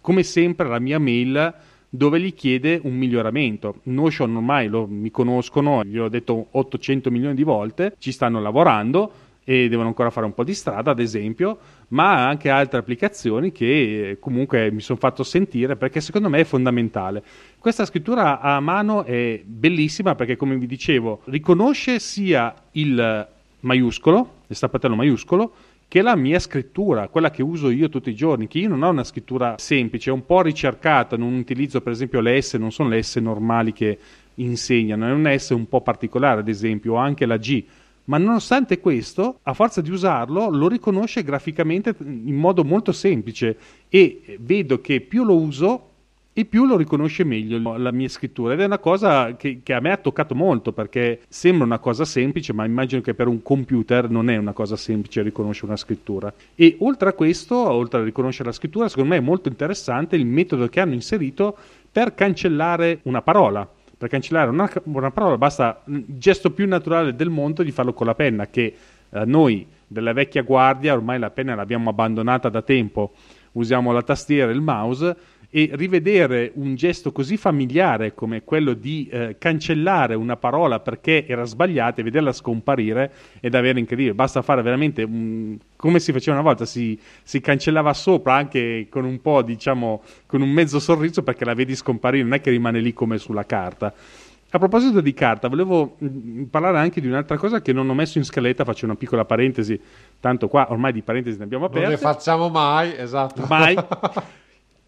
come sempre alla mia mail dove gli chiede un miglioramento. Notion ormai lo, mi conoscono, gli ho detto 800 milioni di volte, ci stanno lavorando e devono ancora fare un po' di strada, ad esempio, ma anche altre applicazioni che eh, comunque mi sono fatto sentire perché secondo me è fondamentale. Questa scrittura a mano è bellissima perché, come vi dicevo, riconosce sia il maiuscolo, il stappatello maiuscolo, che è la mia scrittura, quella che uso io tutti i giorni, che io non ho una scrittura semplice, è un po' ricercata, non utilizzo per esempio le S, non sono le S normali che insegnano, è un S un po' particolare ad esempio, o anche la G, ma nonostante questo, a forza di usarlo, lo riconosce graficamente in modo molto semplice e vedo che più lo uso e più lo riconosce meglio la mia scrittura. Ed è una cosa che, che, a me ha toccato molto perché sembra una cosa semplice ma immagino che per un computer non è una cosa semplice riconoscere una scrittura. E oltre a questo oltre a riconoscere la scrittura secondo me è molto interessante il metodo che hanno inserito per cancellare una parola. Per cancellare una, una parola basta il gesto più naturale del mondo di farlo con la penna che eh, noi della vecchia guardia ormai la penna l'abbiamo abbandonata da tempo. Usiamo la tastiera e il mouse e rivedere un gesto così familiare come quello di eh, cancellare una parola perché era sbagliata e vederla scomparire è davvero incredibile. Basta fare veramente un, come si faceva una volta, si, si, cancellava sopra anche con un po', diciamo, con un mezzo sorriso perché la vedi scomparire, non è che rimane lì come sulla carta. A proposito di carta, volevo mh, parlare anche di un'altra cosa che non ho messo in scaletta, faccio una piccola parentesi, tanto qua ormai di parentesi ne abbiamo aperte. Non ne facciamo mai, esatto. Mai.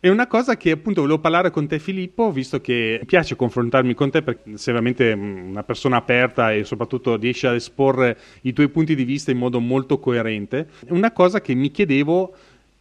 È una cosa che appunto volevo parlare con te Filippo, visto che mi piace confrontarmi con te perché sei veramente una persona aperta e soprattutto riesci ad esporre i tuoi punti di vista in modo molto coerente. Una cosa che mi chiedevo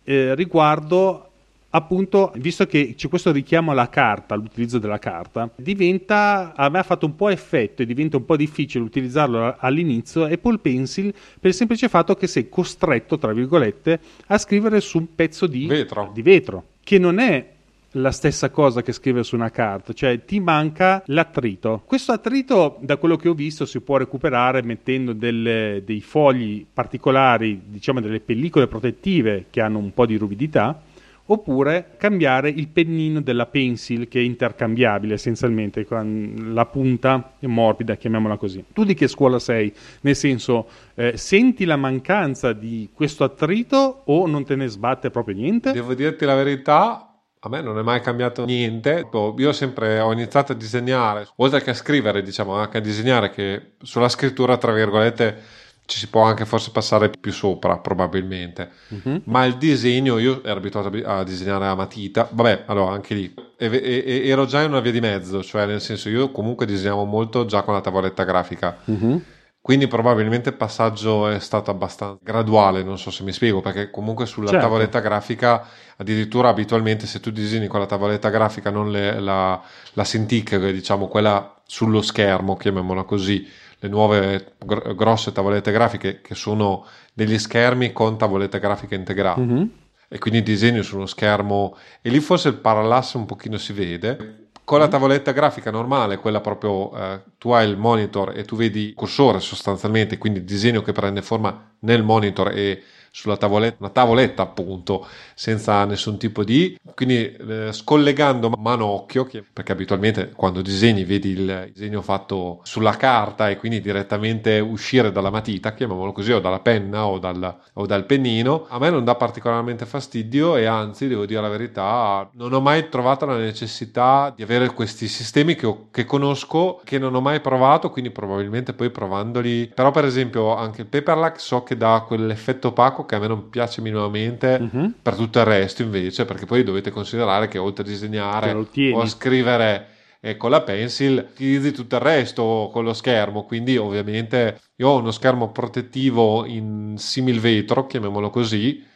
eh, riguardo appunto, visto che c'è questo richiamo alla carta, all'utilizzo della carta, diventa, a me ha fatto un po' effetto e diventa un po' difficile utilizzarlo all'inizio Apple Pencil per il semplice fatto che sei costretto, tra virgolette, a scrivere su un pezzo di vetro. Di vetro che non è la stessa cosa che scrivere su una carta, cioè ti manca l'attrito. Questo attrito, da quello che ho visto, si può recuperare mettendo delle, dei fogli particolari, diciamo delle pellicole protettive che hanno un po' di ruvidità, oppure cambiare il pennino della pencil che è intercambiabile essenzialmente con la punta morbida, chiamiamola così. Tu di che scuola sei? Nel senso, eh, senti la mancanza di questo attrito o non te ne sbatte proprio niente? Devo dirti la verità, a me non è mai cambiato niente. Io sempre ho iniziato a disegnare, oltre che a scrivere, diciamo anche a disegnare, che sulla scrittura, tra virgolette, ci si può anche forse passare più sopra probabilmente uh-huh. ma il disegno io ero abituato a disegnare a matita vabbè allora anche lì e, e, ero già in una via di mezzo cioè nel senso io comunque disegnavo molto già con la tavoletta grafica uh-huh. quindi probabilmente il passaggio è stato abbastanza graduale non so se mi spiego perché comunque sulla certo. tavoletta grafica addirittura abitualmente se tu disegni con la tavoletta grafica non le, la, la Cintiq diciamo quella sullo schermo chiamiamola così le nuove gr- grosse tavolette grafiche che sono degli schermi con tavolette grafiche integrate. Mm-hmm. E quindi disegno su uno schermo e lì forse il parallasse un pochino si vede. Con la tavoletta grafica normale, quella proprio eh, tu hai il monitor e tu vedi il cursore sostanzialmente, quindi il disegno che prende forma nel monitor e sulla tavoletta, una tavoletta appunto, senza nessun tipo di... quindi eh, scollegando mano occhio, perché abitualmente quando disegni vedi il disegno fatto sulla carta e quindi direttamente uscire dalla matita, chiamiamolo così, o dalla penna o dal, o dal pennino, a me non dà particolarmente fastidio e anzi, devo dire la verità, non ho mai trovato la necessità di avere questi sistemi che, ho, che conosco, che non ho mai provato, quindi probabilmente poi provandoli, però per esempio anche il Paperlack so che dà quell'effetto opaco che a me non piace minimamente uh-huh. per tutto il resto invece perché poi dovete considerare che oltre a disegnare o a scrivere eh, con la pencil utilizzi tutto il resto con lo schermo quindi ovviamente io ho uno schermo protettivo in simil vetro chiamiamolo così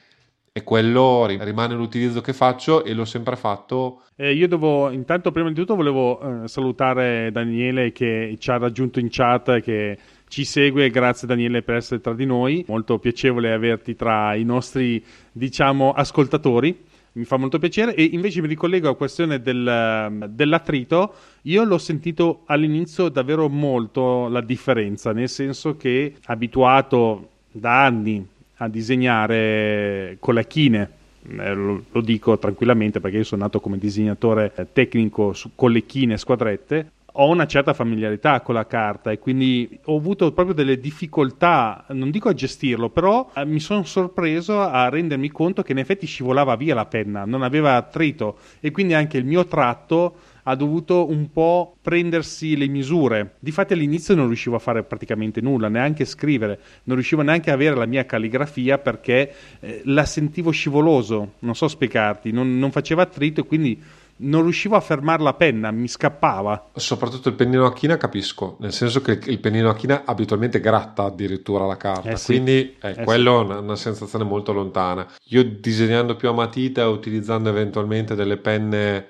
e quello rimane l'utilizzo che faccio e l'ho sempre fatto. Eh, io devo, intanto, prima di tutto, volevo eh, salutare Daniele che ci ha raggiunto in chat, che ci segue. Grazie Daniele per essere tra di noi. Molto piacevole averti tra i nostri, diciamo, ascoltatori. Mi fa molto piacere. E invece mi ricollego alla questione del, dell'attrito. Io l'ho sentito all'inizio davvero molto la differenza, nel senso che abituato da anni a disegnare con la chine eh, lo, lo, dico tranquillamente perché io sono nato come disegnatore tecnico su, con le chine squadrette ho una certa familiarità con la carta e quindi ho avuto proprio delle difficoltà, non dico a gestirlo, però eh, mi sono sorpreso a rendermi conto che in effetti scivolava via la penna, non aveva attrito e quindi anche il mio tratto ha dovuto un po' prendersi le misure. Difatti all'inizio non riuscivo a fare praticamente nulla, neanche scrivere, non riuscivo neanche a avere la mia calligrafia perché eh, la sentivo scivoloso, non so spiegarti, non, non faceva attrito e quindi non riuscivo a fermare la penna, mi scappava. Soprattutto il pennino a china capisco, nel senso che il pennino a china abitualmente gratta addirittura la carta, Eh sì. quindi è Eh quello è una, una sensazione molto lontana. Io disegnando più a matita utilizzando eventualmente delle penne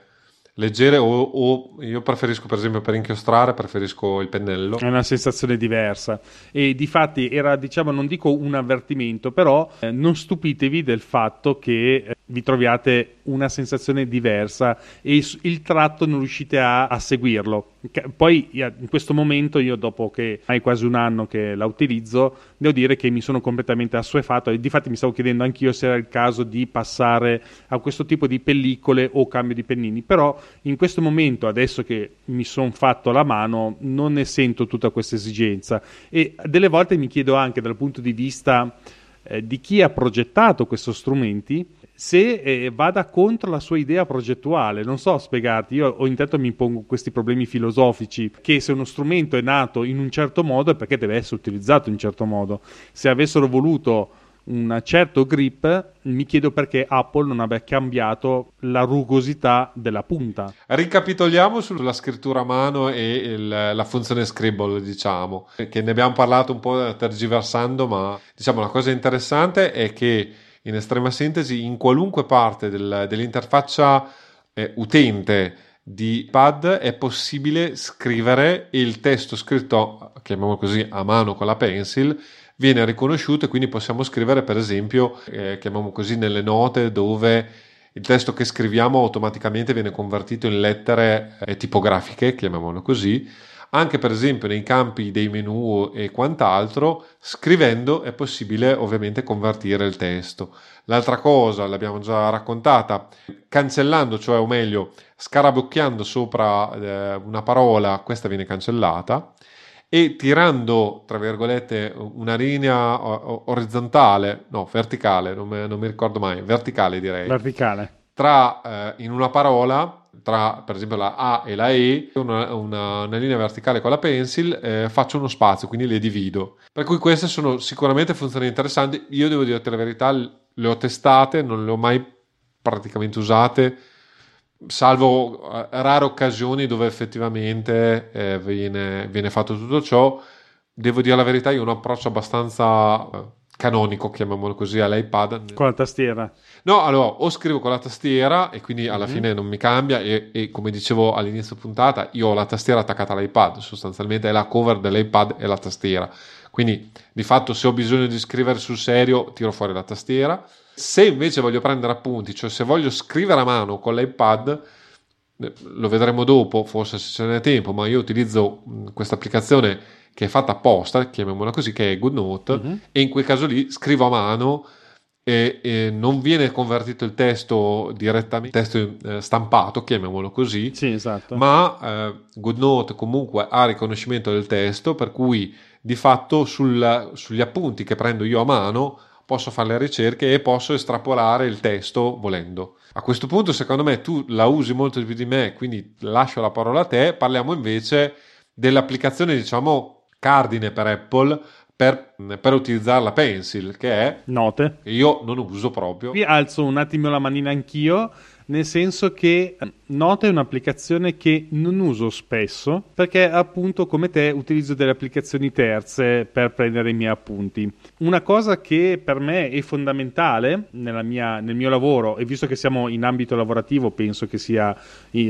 leggere o, o io preferisco per esempio per inchiostrare preferisco il pennello. È una sensazione diversa e difatti era diciamo non dico un avvertimento però eh, non stupitevi del fatto che eh, vi troviate una sensazione diversa e il tratto non riuscite a, a seguirlo poi in questo momento io dopo che hai quasi un anno che la utilizzo devo dire che mi sono completamente assuefato e difatti mi stavo chiedendo anch'io se era il caso di passare a questo tipo di pellicole o cambio di pennini. Però in questo momento adesso che mi sono fatto la mano non ne sento tutta questa esigenza. E delle volte mi chiedo anche dal punto di vista eh, di chi ha progettato questi strumenti se eh, vada contro la sua idea progettuale. Non so spiegarti, io ogni tanto mi pongo questi problemi filosofici, che se uno strumento è nato in un certo modo è perché deve essere utilizzato in un certo modo. Se avessero voluto un certo grip, mi chiedo perché Apple non abbia cambiato la rugosità della punta. Ricapitoliamo sulla scrittura a mano e il- la funzione Scribble, diciamo, che ne abbiamo parlato un po' tergiversando, ma diciamo la cosa interessante è che in estrema sintesi in qualunque parte del- dell'interfaccia eh, utente di pad è possibile scrivere e il testo scritto, chiamiamolo così, a mano con la pencil viene riconosciuto e quindi possiamo scrivere per esempio, eh, chiamiamolo così, nelle note dove il testo che scriviamo automaticamente viene convertito in lettere eh, tipografiche, chiamiamolo così, anche per esempio nei campi dei menu e quant'altro, scrivendo è possibile ovviamente convertire il testo. L'altra cosa, l'abbiamo già raccontata, cancellando, cioè o meglio, scarabocchiando sopra eh, una parola, questa viene cancellata e tirando, tra virgolette, una linea orizzontale, no, verticale, non mi, non mi ricordo mai, verticale direi, Verticale. Tra eh, in una parola, tra per esempio la A e la E, una, una- una linea verticale con la pencil, eh, faccio uno spazio, quindi le divido. Per cui queste sono sicuramente funzioni interessanti. Io devo dirti la verità, le ho testate, non le ho mai praticamente usate, salvo eh, rare occasioni dove effettivamente eh, viene, viene fatto tutto ciò. Devo dire la verità, io ho un approccio abbastanza eh, canonico, chiamiamolo così, all'iPad. Con la tastiera. No, allora o scrivo con la tastiera e quindi alla Mhm. fine non mi cambia e, e come dicevo all'inizio puntata io ho la tastiera attaccata all'iPad, sostanzialmente è la cover dell'iPad e la tastiera. Quindi di fatto se ho bisogno di scrivere sul serio tiro fuori la tastiera. Se invece voglio prendere appunti, cioè se voglio scrivere a mano con l'iPad, lo vedremo dopo, forse se ce n'è tempo, ma io utilizzo mh, questa applicazione che è fatta apposta, chiamiamola così, che è GoodNote, Mhm. e in quel caso lì scrivo a mano e, e non viene convertito il testo direttamente, testo eh, stampato, chiamiamolo così, Sì, esatto. ma eh, GoodNote comunque ha riconoscimento del testo, per cui di fatto sul- sugli appunti che prendo io a mano posso fare le ricerche e posso estrapolare il testo volendo. A questo punto, secondo me, tu la usi molto di più di me, quindi lascio la parola a te. Parliamo invece dell'applicazione, diciamo, cardine per Apple per, per utilizzare la Pencil, che è Note. che io non uso proprio. Qui alzo un attimo la manina anch'io, nel senso che Nota è un'applicazione che non uso spesso, perché appunto come te utilizzo delle applicazioni terze per prendere i miei appunti. Una cosa che per me è fondamentale mia- nel mio lavoro, e visto che siamo in ambito lavorativo, penso che sia,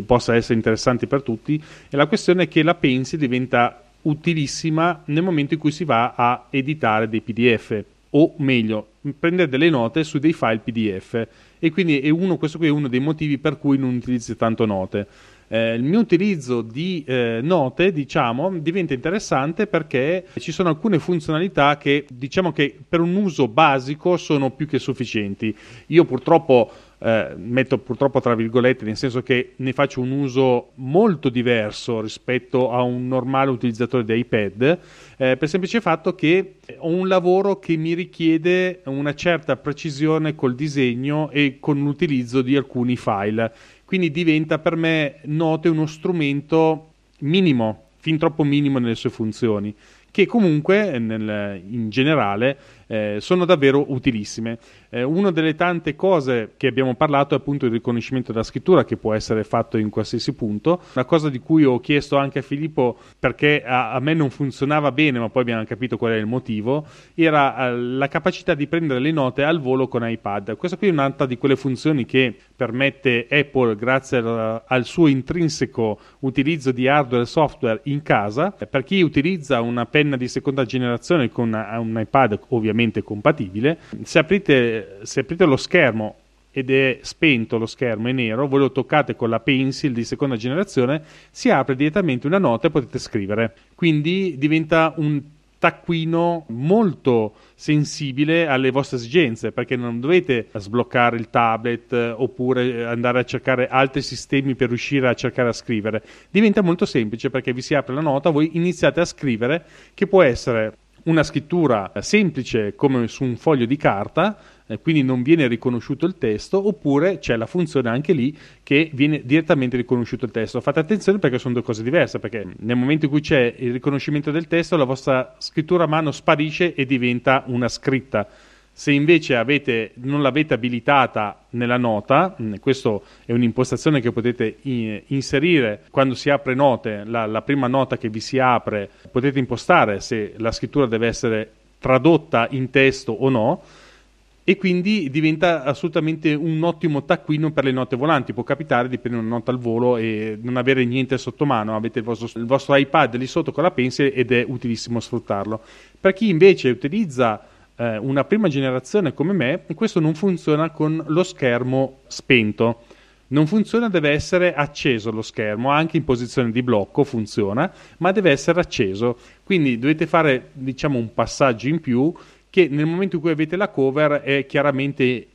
possa essere interessante per tutti, è la questione che la Pencil diventa utilissima nel momento in cui si va a editare dei PDF o meglio, prendere delle note su dei file PDF e quindi uno, questo qui è uno dei motivi per cui non utilizzo tanto note. Eh, il mio utilizzo di eh, note, diciamo, diventa interessante perché ci sono alcune funzionalità che, diciamo che per un uso basico sono più che sufficienti. Io purtroppo eh, metto purtroppo tra virgolette, nel senso che ne faccio un uso molto diverso rispetto a un normale utilizzatore di iPad, eh, per semplice fatto che ho un lavoro che mi richiede una certa precisione col disegno e con l'utilizzo di alcuni file. Quindi diventa per me Note uno strumento minimo, fin troppo minimo nelle sue funzioni, che comunque nel, in generale eh, sono davvero utilissime. Eh, una delle tante cose che abbiamo parlato è appunto il riconoscimento della scrittura che può essere fatto in qualsiasi punto. Una cosa di cui ho chiesto anche a Filippo perché a, a me non funzionava bene, ma poi abbiamo capito qual è il motivo, era eh, la capacità di prendere le note al volo con iPad. Questa qui è un'altra di quelle funzioni che permette Apple grazie al, al suo intrinseco utilizzo di hardware e software in casa. Per chi utilizza una penna di seconda generazione con un iPad ovviamente compatibile, se aprite se aprite lo schermo ed è spento lo schermo, è nero, voi lo toccate con la pencil di seconda generazione, si apre direttamente una nota e potete scrivere. Quindi diventa un taccuino molto sensibile alle vostre esigenze perché non dovete sbloccare il tablet eh, oppure andare a cercare altri sistemi per riuscire a cercare a scrivere diventa molto semplice perché vi si apre la nota voi iniziate a scrivere che può essere una scrittura semplice come su un foglio di carta eh, quindi non viene riconosciuto il testo, oppure c'è la funzione anche lì che viene direttamente riconosciuto il testo. Fate attenzione perché sono due cose diverse, perché nel momento in cui c'è il riconoscimento del testo, la vostra scrittura a mano sparisce e diventa una scritta. Se invece avete, non l'avete abilitata nella nota, mm, questa è un'impostazione che potete inserire quando si apre note, la, la prima nota che vi si apre, potete impostare se la scrittura deve essere tradotta in testo o no e quindi diventa assolutamente un ottimo taccuino per le note volanti. Può capitare di prendere una nota al volo e non avere niente sotto mano, avete il vostro, il vostro iPad lì sotto con la pencil ed è utilissimo sfruttarlo. Per chi invece utilizza eh, una prima generazione come me, questo non funziona con lo schermo spento. Non funziona, deve essere acceso lo schermo, anche in posizione di blocco funziona, ma deve essere acceso. Quindi dovete fare, diciamo, un passaggio in più che nel momento in cui avete la cover è chiaramente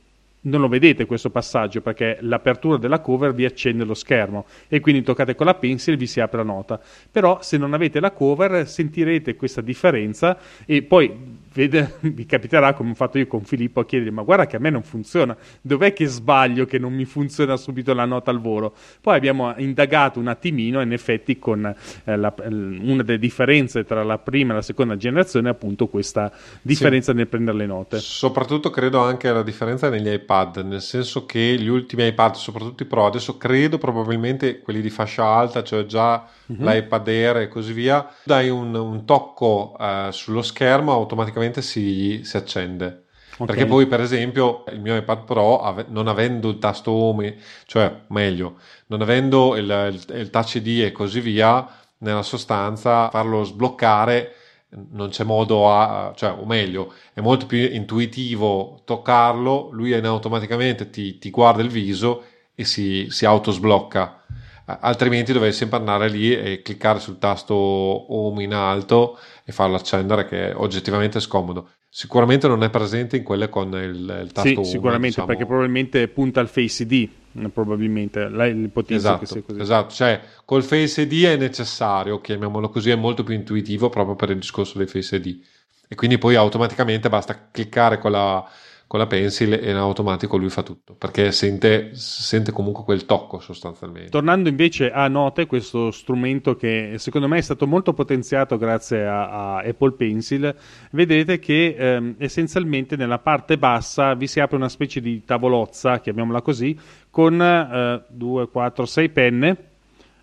non lo vedete questo passaggio perché l'apertura della cover vi accende lo schermo e quindi toccate con la pencil e vi si apre la nota. Però se non avete la cover sentirete questa differenza e poi vede, vi capiterà come ho fatto io con Filippo a chiedere ma guarda che a me non funziona, dov'è che sbaglio che non mi funziona subito la nota al volo? Poi abbiamo indagato un attimino e in effetti con eh, la, una delle differenze tra la prima e la seconda generazione è appunto questa differenza sì. nel prendere le note. Soprattutto credo anche la differenza negli iPad, nel senso che gli ultimi iPad, soprattutto i Pro, adesso credo probabilmente quelli di fascia alta, cioè già mm-hmm. l'iPad Air e così via, dai un, un tocco eh, sullo schermo automaticamente si, si accende. Okay. Perché poi, per esempio, il mio iPad Pro, ave- non avendo il tasto home, cioè meglio, non avendo il, il, il touch ID e così via, nella sostanza farlo sbloccare non c'è modo a, cioè, o meglio, è molto più intuitivo toccarlo, lui automaticamente ti, ti guarda il viso e si, si autosblocca altrimenti dovrei sempre andare lì e cliccare sul tasto home in alto e farlo accendere che è oggettivamente scomodo. Sicuramente non è presente in quelle con il, il tasto sì, home sicuramente diciamo. perché probabilmente punta al Face ID probabilmente. L'ipotizzo esatto, che sia così. esatto. Cioè col Face ID è necessario chiamiamolo così è molto più intuitivo proprio per il discorso dei Face ID e quindi poi automaticamente basta cliccare con la con la pencil e in automatico lui fa tutto perché sente, sente, comunque quel tocco sostanzialmente. Tornando invece a Note, questo strumento che secondo me è stato molto potenziato grazie a, a Apple Pencil, vedete che ehm, essenzialmente nella parte bassa vi si apre una specie di tavolozza, chiamiamola così, con 2, 4, 6 penne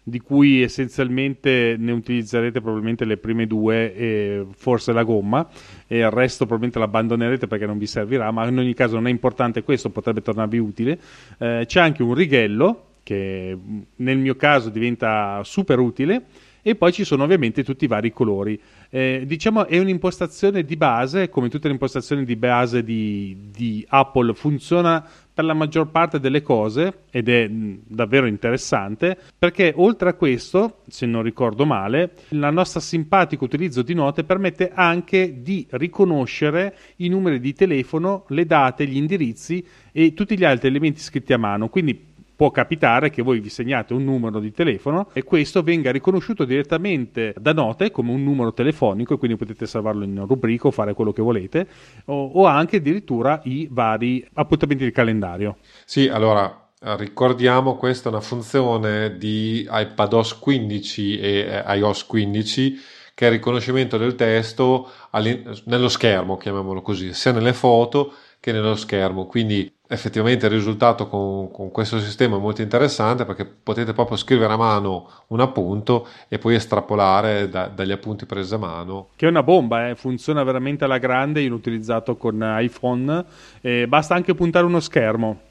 di cui essenzialmente ne utilizzerete probabilmente le prime due e forse la gomma e il resto probabilmente l'abbandonerete perché non vi servirà, ma in ogni caso non è importante questo, potrebbe tornarvi utile. Eh, c'è anche un righello che nel mio caso diventa super utile e poi ci sono ovviamente tutti i vari colori. Eh, diciamo è un'impostazione di base, come tutte le impostazioni di base di, di Apple, funziona per la maggior parte delle cose ed è davvero interessante perché oltre a questo, se non ricordo male, il nostro simpatico utilizzo di note permette anche di riconoscere i numeri di telefono, le date, gli indirizzi e tutti gli altri elementi scritti a mano. Quindi può capitare che voi vi segnate un numero di telefono e questo venga riconosciuto direttamente da note come un numero telefonico e quindi potete salvarlo in rubrica o fare quello che volete o, o anche addirittura i vari appuntamenti del calendario. Sì, allora ricordiamo questa è una funzione di iPadOS 15 e eh, iOS 15 che è il riconoscimento del testo nello schermo, chiamiamolo così, sia nelle foto che nello schermo. Quindi effettivamente il risultato con, con, questo sistema è molto interessante perché potete proprio scrivere a mano un appunto e poi estrapolare da, dagli appunti presi a mano. Che è una bomba, eh? funziona veramente alla grande, io l'ho utilizzato con iPhone, eh, basta anche puntare uno schermo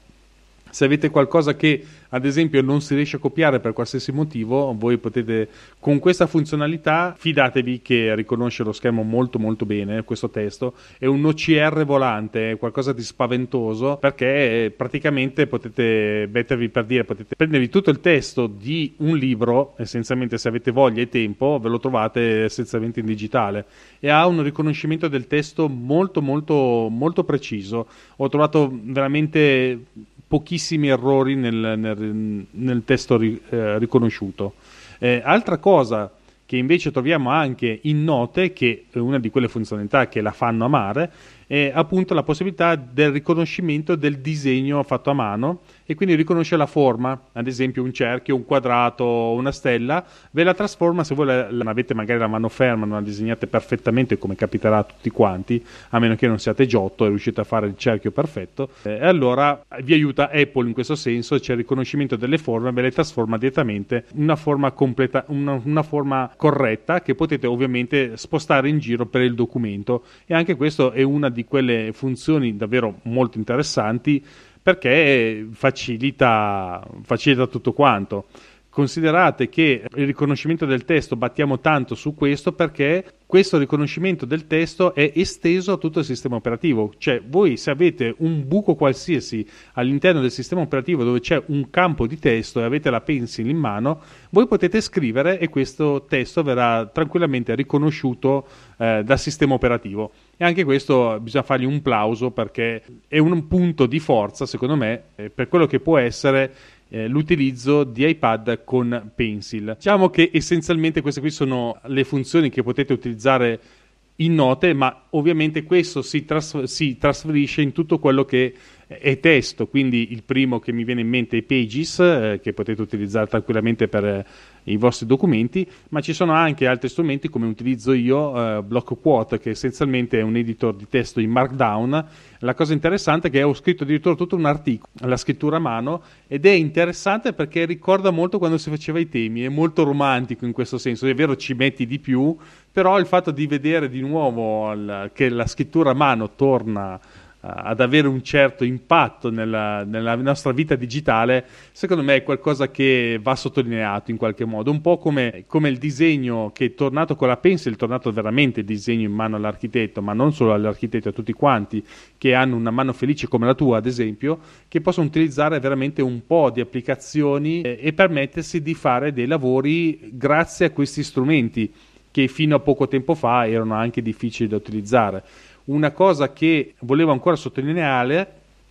se avete qualcosa che ad esempio non si riesce a copiare per qualsiasi motivo, voi potete con questa funzionalità fidatevi che riconosce lo schermo molto molto bene questo testo, è un OCR volante, è qualcosa di spaventoso perché praticamente potete mettervi per dire, potete prendervi tutto il testo di un libro, essenzialmente se avete voglia e tempo, ve lo trovate essenzialmente in digitale e ha un riconoscimento del testo molto molto molto preciso. Ho trovato veramente pochissimi errori nel, nel, nel testo ri, eh, riconosciuto. Eh, altra cosa che invece troviamo anche in note, che è una di quelle funzionalità che la fanno amare, è appunto la possibilità del riconoscimento del disegno fatto a mano e quindi riconosce la forma, ad esempio un cerchio, un quadrato, una stella, ve la trasforma se voi la, la avete magari la mano ferma, non la disegnate perfettamente come capiterà a tutti quanti, a meno che non siate giotto e riuscite a fare il cerchio perfetto, eh, e allora vi aiuta Apple in questo senso, c'è il riconoscimento delle forme, ve le trasforma direttamente una forma completa, una, una forma corretta che potete ovviamente spostare in giro per il documento. E anche questo è una di quelle funzioni davvero molto interessanti perché facilita, facilita tutto quanto. Considerate che il riconoscimento del testo battiamo tanto su questo perché questo riconoscimento del testo è esteso a tutto il sistema operativo. Cioè, voi se avete un buco qualsiasi all'interno del sistema operativo dove c'è un campo di testo e avete la pencil in mano, voi potete scrivere e questo testo verrà tranquillamente riconosciuto eh, dal sistema operativo. E anche questo bisogna fargli un plauso perché è un punto di forza, secondo me, eh, per quello che può essere eh, l'utilizzo di iPad con Pencil. Diciamo che essenzialmente queste qui sono le funzioni che potete utilizzare in note, ma ovviamente questo si, tras- si trasferisce in tutto quello che è testo, quindi il primo che mi viene in mente è Pages, eh, che potete utilizzare tranquillamente per i vostri documenti, ma ci sono anche altri strumenti come utilizzo io, eh, BlockQuote, che essenzialmente è un editor di testo in Markdown. La cosa interessante è che ho scritto addirittura tutto un articolo, la scrittura a mano, ed è interessante perché ricorda molto quando si faceva i temi, è molto romantico in questo senso, è vero ci metti di più, però il fatto di vedere di nuovo che la scrittura a mano torna ad avere un certo impatto nella, nella, nostra vita digitale, secondo me è qualcosa che va sottolineato in qualche modo, un po' come, come il disegno che è tornato con la pencil, è tornato veramente il disegno in mano all'architetto, ma non solo all'architetto, a tutti quanti che hanno una mano felice come la tua, ad esempio, che possono utilizzare veramente un po' di applicazioni e, e permettersi di fare dei lavori grazie a questi strumenti che fino a poco tempo fa erano anche difficili da utilizzare. Una cosa che volevo ancora sottolineare,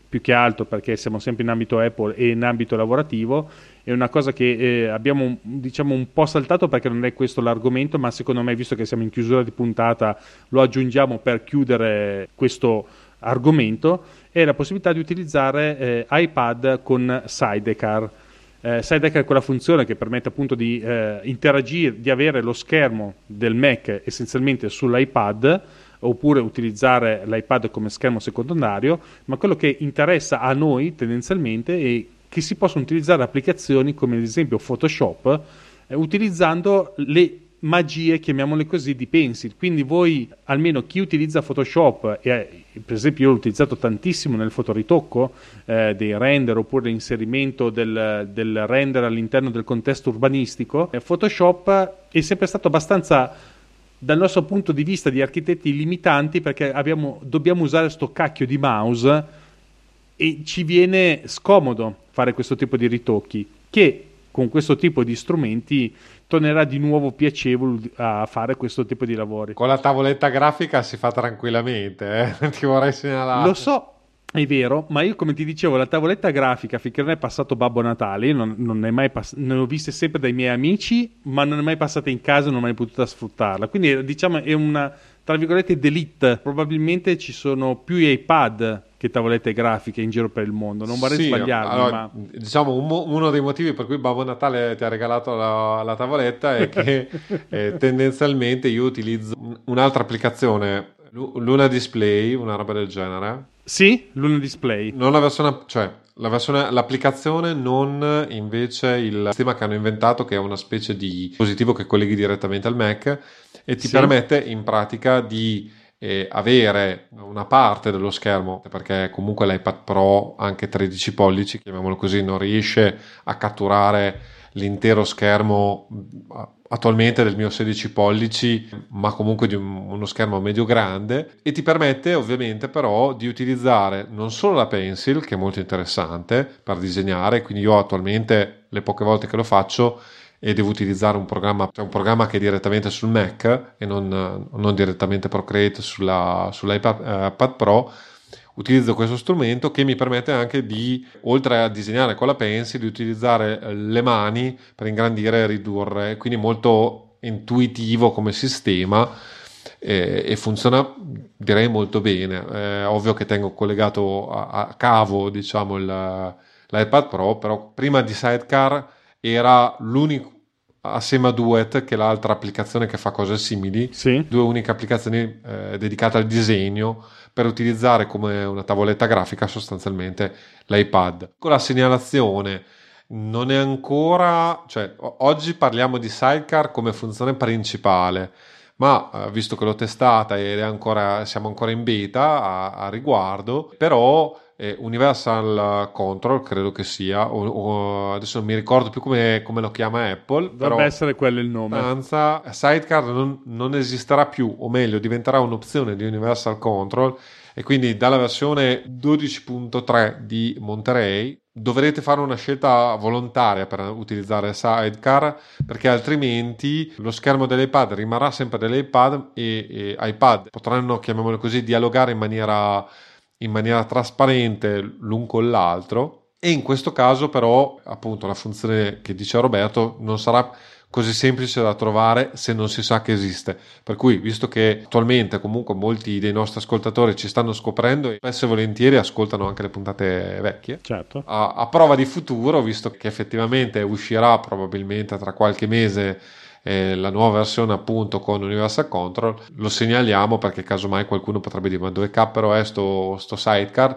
più che altro perché siamo sempre in ambito Apple e in ambito lavorativo, è una cosa che eh, abbiamo diciamo un po' saltato perché non è questo l'argomento, ma secondo me, visto che siamo in chiusura di puntata, lo aggiungiamo per chiudere questo argomento, è la possibilità di utilizzare eh, iPad con Sidecar. Eh, Sidecar è quella funzione che permette appunto di eh, interagire, di avere lo schermo del Mac essenzialmente sull'iPad oppure utilizzare l'iPad come schermo secondario, ma quello che interessa a noi tendenzialmente è che si possono utilizzare applicazioni come ad esempio Photoshop eh, utilizzando le magie, chiamiamole così, di Pencil. Quindi voi, almeno chi utilizza Photoshop, e eh, per esempio io l'ho utilizzato tantissimo nel fotoritocco eh, dei render oppure l'inserimento del, del, render all'interno del contesto urbanistico, eh, Photoshop è sempre stato abbastanza dal nostro punto di vista di architetti limitanti perché abbiamo, dobbiamo usare questo cacchio di mouse e ci viene scomodo fare questo tipo di ritocchi che con questo tipo di strumenti tornerà di nuovo piacevole a fare questo tipo di lavori. Con la tavoletta grafica si fa tranquillamente, eh? ti vorrei segnalare. Lo so, è vero, ma io come ti dicevo, la tavoletta grafica finché non è passato Babbo Natale, non, non è mai pass- ne ho viste sempre dai miei amici, ma non è mai passata in casa e non ho mai potuto sfruttarla. Quindi diciamo è una, tra virgolette, delete. Probabilmente ci sono più iPad che tavolette grafiche in giro per il mondo. Non vorrei Sì, sbagliarmi, allora, ma diciamo un uno dei motivi per cui Babbo Natale ti ha regalato la, la tavoletta è che eh, tendenzialmente io utilizzo un- un'altra applicazione, Lu- Luna Display, una roba del genere. Sì, Luna Display. Non la versione, cioè la versione, l'applicazione, non invece il sistema che hanno inventato, che è una specie di dispositivo che colleghi direttamente al Mac e ti Sì. permette in pratica di eh, avere una parte dello schermo, perché comunque l'iPad Pro, anche 13 pollici, chiamiamolo così, non riesce a catturare l'intero schermo attualmente del mio 16 pollici, ma comunque di un- uno schermo medio grande e ti permette ovviamente però di utilizzare non solo la pencil, che è molto interessante per disegnare, quindi io attualmente le poche volte che lo faccio e devo utilizzare un programma, cioè un programma che è direttamente sul Mac e non, non direttamente Procreate sulla, sull'iPad eh, Pro, utilizzo questo strumento che mi permette anche di, oltre a disegnare con la pencil, di utilizzare eh, le mani per ingrandire e ridurre, quindi molto intuitivo come sistema eh, e funziona direi molto bene. Eh, ovvio che tengo collegato a, a cavo, diciamo, il- l'iPad Pro, però prima di Sidecar era l'unico assieme a Duet, che è l'altra applicazione che fa cose simili, Sì. due uniche applicazioni eh, dedicate al disegno per utilizzare come una tavoletta grafica sostanzialmente l'iPad. Con la segnalazione non è ancora, cioè oggi parliamo di Sidecar come funzione principale, ma eh, visto che l'ho testata è ancora, siamo ancora in beta a, a riguardo, però eh, Universal Control credo che sia, o, o- adesso non mi ricordo più come, come lo chiama Apple, Dovrebbe essere quello il nome. sostanza, Sidecar non, non esisterà più, o meglio, diventerà un'opzione di Universal Control e quindi dalla versione 12.3 di Monterey dovrete fare una scelta volontaria per utilizzare Sidecar perché altrimenti lo schermo dell'iPad rimarrà sempre dell'iPad e, e iPad potranno, chiamiamolo così, dialogare in maniera, in maniera trasparente l'un con l'altro e in questo caso però appunto la funzione che dice Roberto non sarà così semplice da trovare se non si sa che esiste. Per cui, visto che attualmente comunque molti dei nostri ascoltatori ci stanno scoprendo e spesso e volentieri ascoltano anche le puntate vecchie, Certo. a, a prova di futuro, visto che effettivamente uscirà probabilmente tra qualche mese eh, la nuova versione appunto con Universal Control, lo segnaliamo perché casomai qualcuno potrebbe dire ma dove cappero è sto, sto sidecar?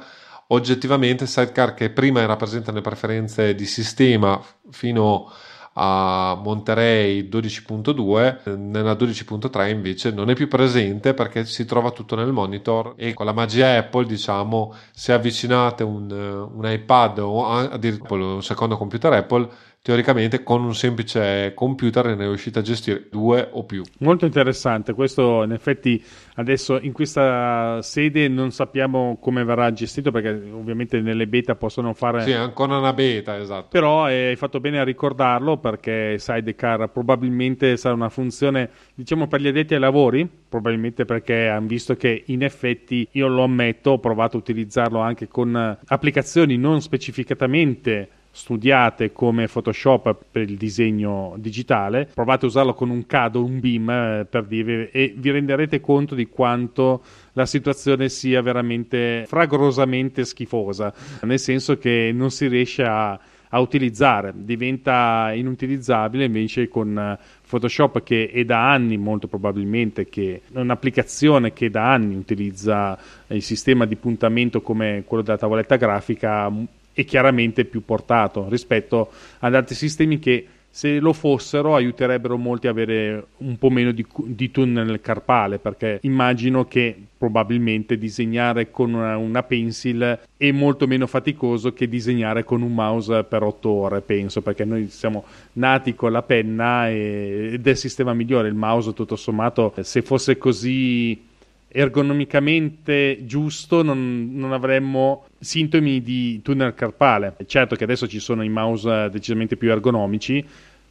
Oggettivamente sidecar che prima era presente nelle preferenze di sistema fino a Monterey 12.2 eh, nella 12.3 invece non è più presente perché si trova tutto nel monitor e con la magia Apple diciamo se avvicinate un, eh, un iPad o addirittura un secondo computer Apple teoricamente con un semplice computer ne riuscite a gestire due o più. Molto interessante, questo in effetti adesso in questa sede non sappiamo come verrà gestito perché ovviamente nelle beta possono fare... sì è ancora una beta esatto. Però eh, hai fatto bene a ricordarlo perché Sidecar probabilmente sarà una funzione, diciamo, per gli addetti ai lavori, probabilmente perché hanno visto che in effetti, io lo ammetto, ho provato a utilizzarlo anche con applicazioni non specificatamente studiate come Photoshop per il disegno digitale, provate a usarlo con un CAD o un BIM eh, per dirvi e vi renderete conto di quanto la situazione sia veramente fragorosamente schifosa, nel senso che non si riesce a, a utilizzare, diventa inutilizzabile invece con eh, Photoshop che è da anni molto probabilmente che è un'applicazione che da anni utilizza il sistema di puntamento come quello della tavoletta grafica è chiaramente più portato rispetto ad altri sistemi che se lo fossero aiuterebbero molti a avere un po' meno di, di tunnel carpale perché immagino che probabilmente disegnare con una, una pencil è molto meno faticoso che disegnare con un mouse per otto ore penso perché noi siamo nati con la penna e- ed è il sistema migliore. Il mouse tutto sommato se fosse così ergonomicamente giusto non, non avremmo sintomi di tunnel carpale. Certo che adesso ci sono i mouse decisamente più ergonomici,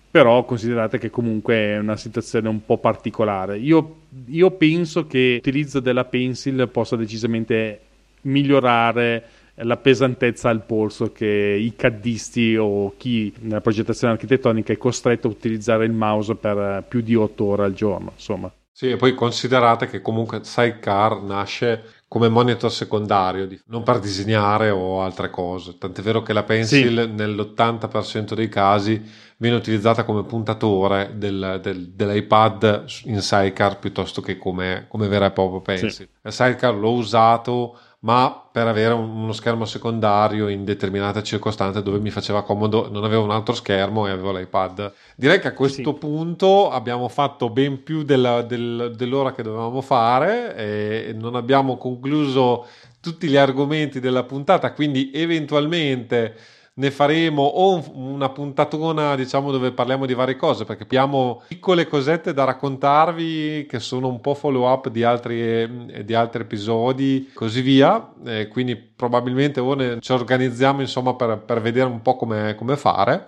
però considerate che comunque è una situazione un po' particolare. Io, io penso che l'utilizzo della pencil possa decisamente migliorare la pesantezza al polso che i caddisti o chi nella progettazione architettonica è costretto a utilizzare il mouse per eh, più di otto ore al giorno, insomma. Sì, e poi considerate che comunque Sidecar nasce come monitor secondario, non per disegnare o altre cose. Tant'è vero che la Pencil sì. nell'80% dei casi viene utilizzata come puntatore del, del, dell'iPad in sidecar piuttosto che come, come vera e propria Pencil. Sì. Sidecar l'ho usato ma per avere uno schermo secondario in determinate circostanze dove mi faceva comodo, non avevo un altro schermo e avevo l'iPad. Direi che a questo sì. punto abbiamo fatto ben più della, del, dell'ora che dovevamo fare e non abbiamo concluso tutti gli argomenti della puntata, quindi eventualmente ne faremo o una puntatona diciamo dove parliamo di varie cose perché abbiamo piccole cosette da raccontarvi che sono un po' follow up di altri, di altri episodi così via. Eh, quindi probabilmente ora ci organizziamo insomma per, per vedere un po' come fare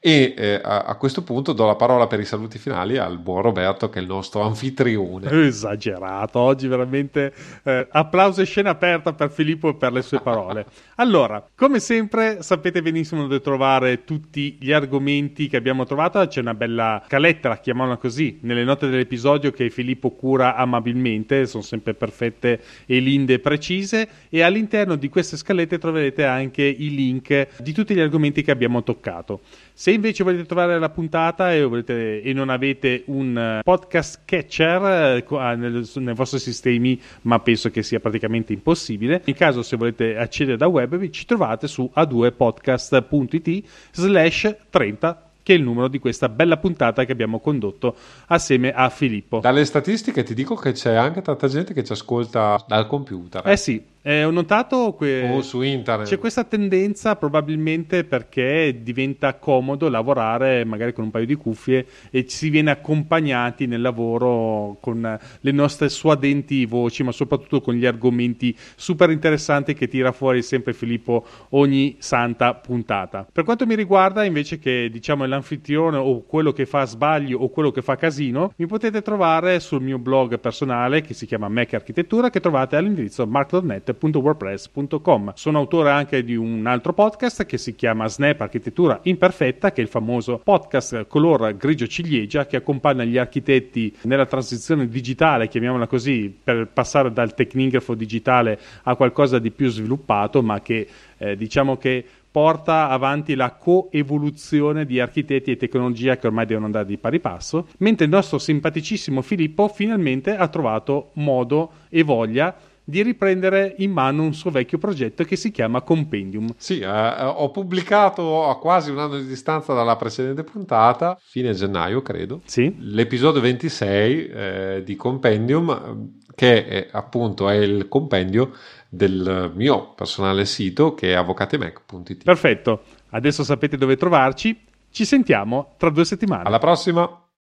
e eh, a, a, questo punto do la parola per i saluti finali al buon Roberto, che è il nostro anfitrione. Esagerato, oggi veramente eh, applauso e scena aperta per Filippo e per le sue parole. allora, come sempre, sapete benissimo dove trovare tutti gli argomenti che abbiamo trovato. C'è una bella scaletta, chiamiamola così, nelle note dell'episodio che Filippo cura amabilmente, sono sempre perfette e linde e precise. E all'interno di queste scalette troverete anche i link di tutti gli argomenti che abbiamo toccato. Se invece volete trovare la puntata e, volete, e non avete un eh, podcast catcher uh, nel, nei vostri sistemi, ma penso che sia praticamente impossibile, in caso se volete accedere da web ci trovate su a2podcast.it slash 30 che è il numero di questa bella puntata che abbiamo condotto assieme a Filippo. Dalle statistiche ti dico che c'è anche tanta gente che ci ascolta dal computer. Eh sì, eh, ho notato que... o su internet. C'è questa tendenza probabilmente perché diventa comodo lavorare magari con un paio di cuffie e ci si viene accompagnati nel lavoro con le nostre suadenti voci, ma soprattutto con gli argomenti super interessanti che tira fuori sempre Filippo ogni santa puntata. Per quanto mi riguarda, invece che diciamo l'anfitrione o quello che fa sbaglio o quello che fa casino, mi potete trovare sul mio blog personale che si chiama Mac Architettura che trovate all'indirizzo mark.net www.wordpress.com. Sono autore anche di un altro podcast che si chiama Snap Architettura Imperfetta, che è il famoso podcast color grigio ciliegia che accompagna gli architetti nella transizione digitale, chiamiamola così, per passare dal tecnigrafo digitale a qualcosa di più sviluppato, ma che eh, diciamo che porta avanti la coevoluzione di architetti e tecnologia che ormai devono andare di pari passo, mentre il nostro simpaticissimo Filippo finalmente ha trovato modo e voglia di riprendere in mano un suo vecchio progetto che si chiama Compendium. Sì, eh, ho pubblicato a quasi un anno di distanza dalla precedente puntata, fine gennaio credo, sì. l'episodio 26 eh, di Compendium, che è, appunto è il compendio del mio personale sito che è avvocatemec.it. Perfetto, adesso sapete dove trovarci, ci sentiamo tra due settimane. Alla prossima!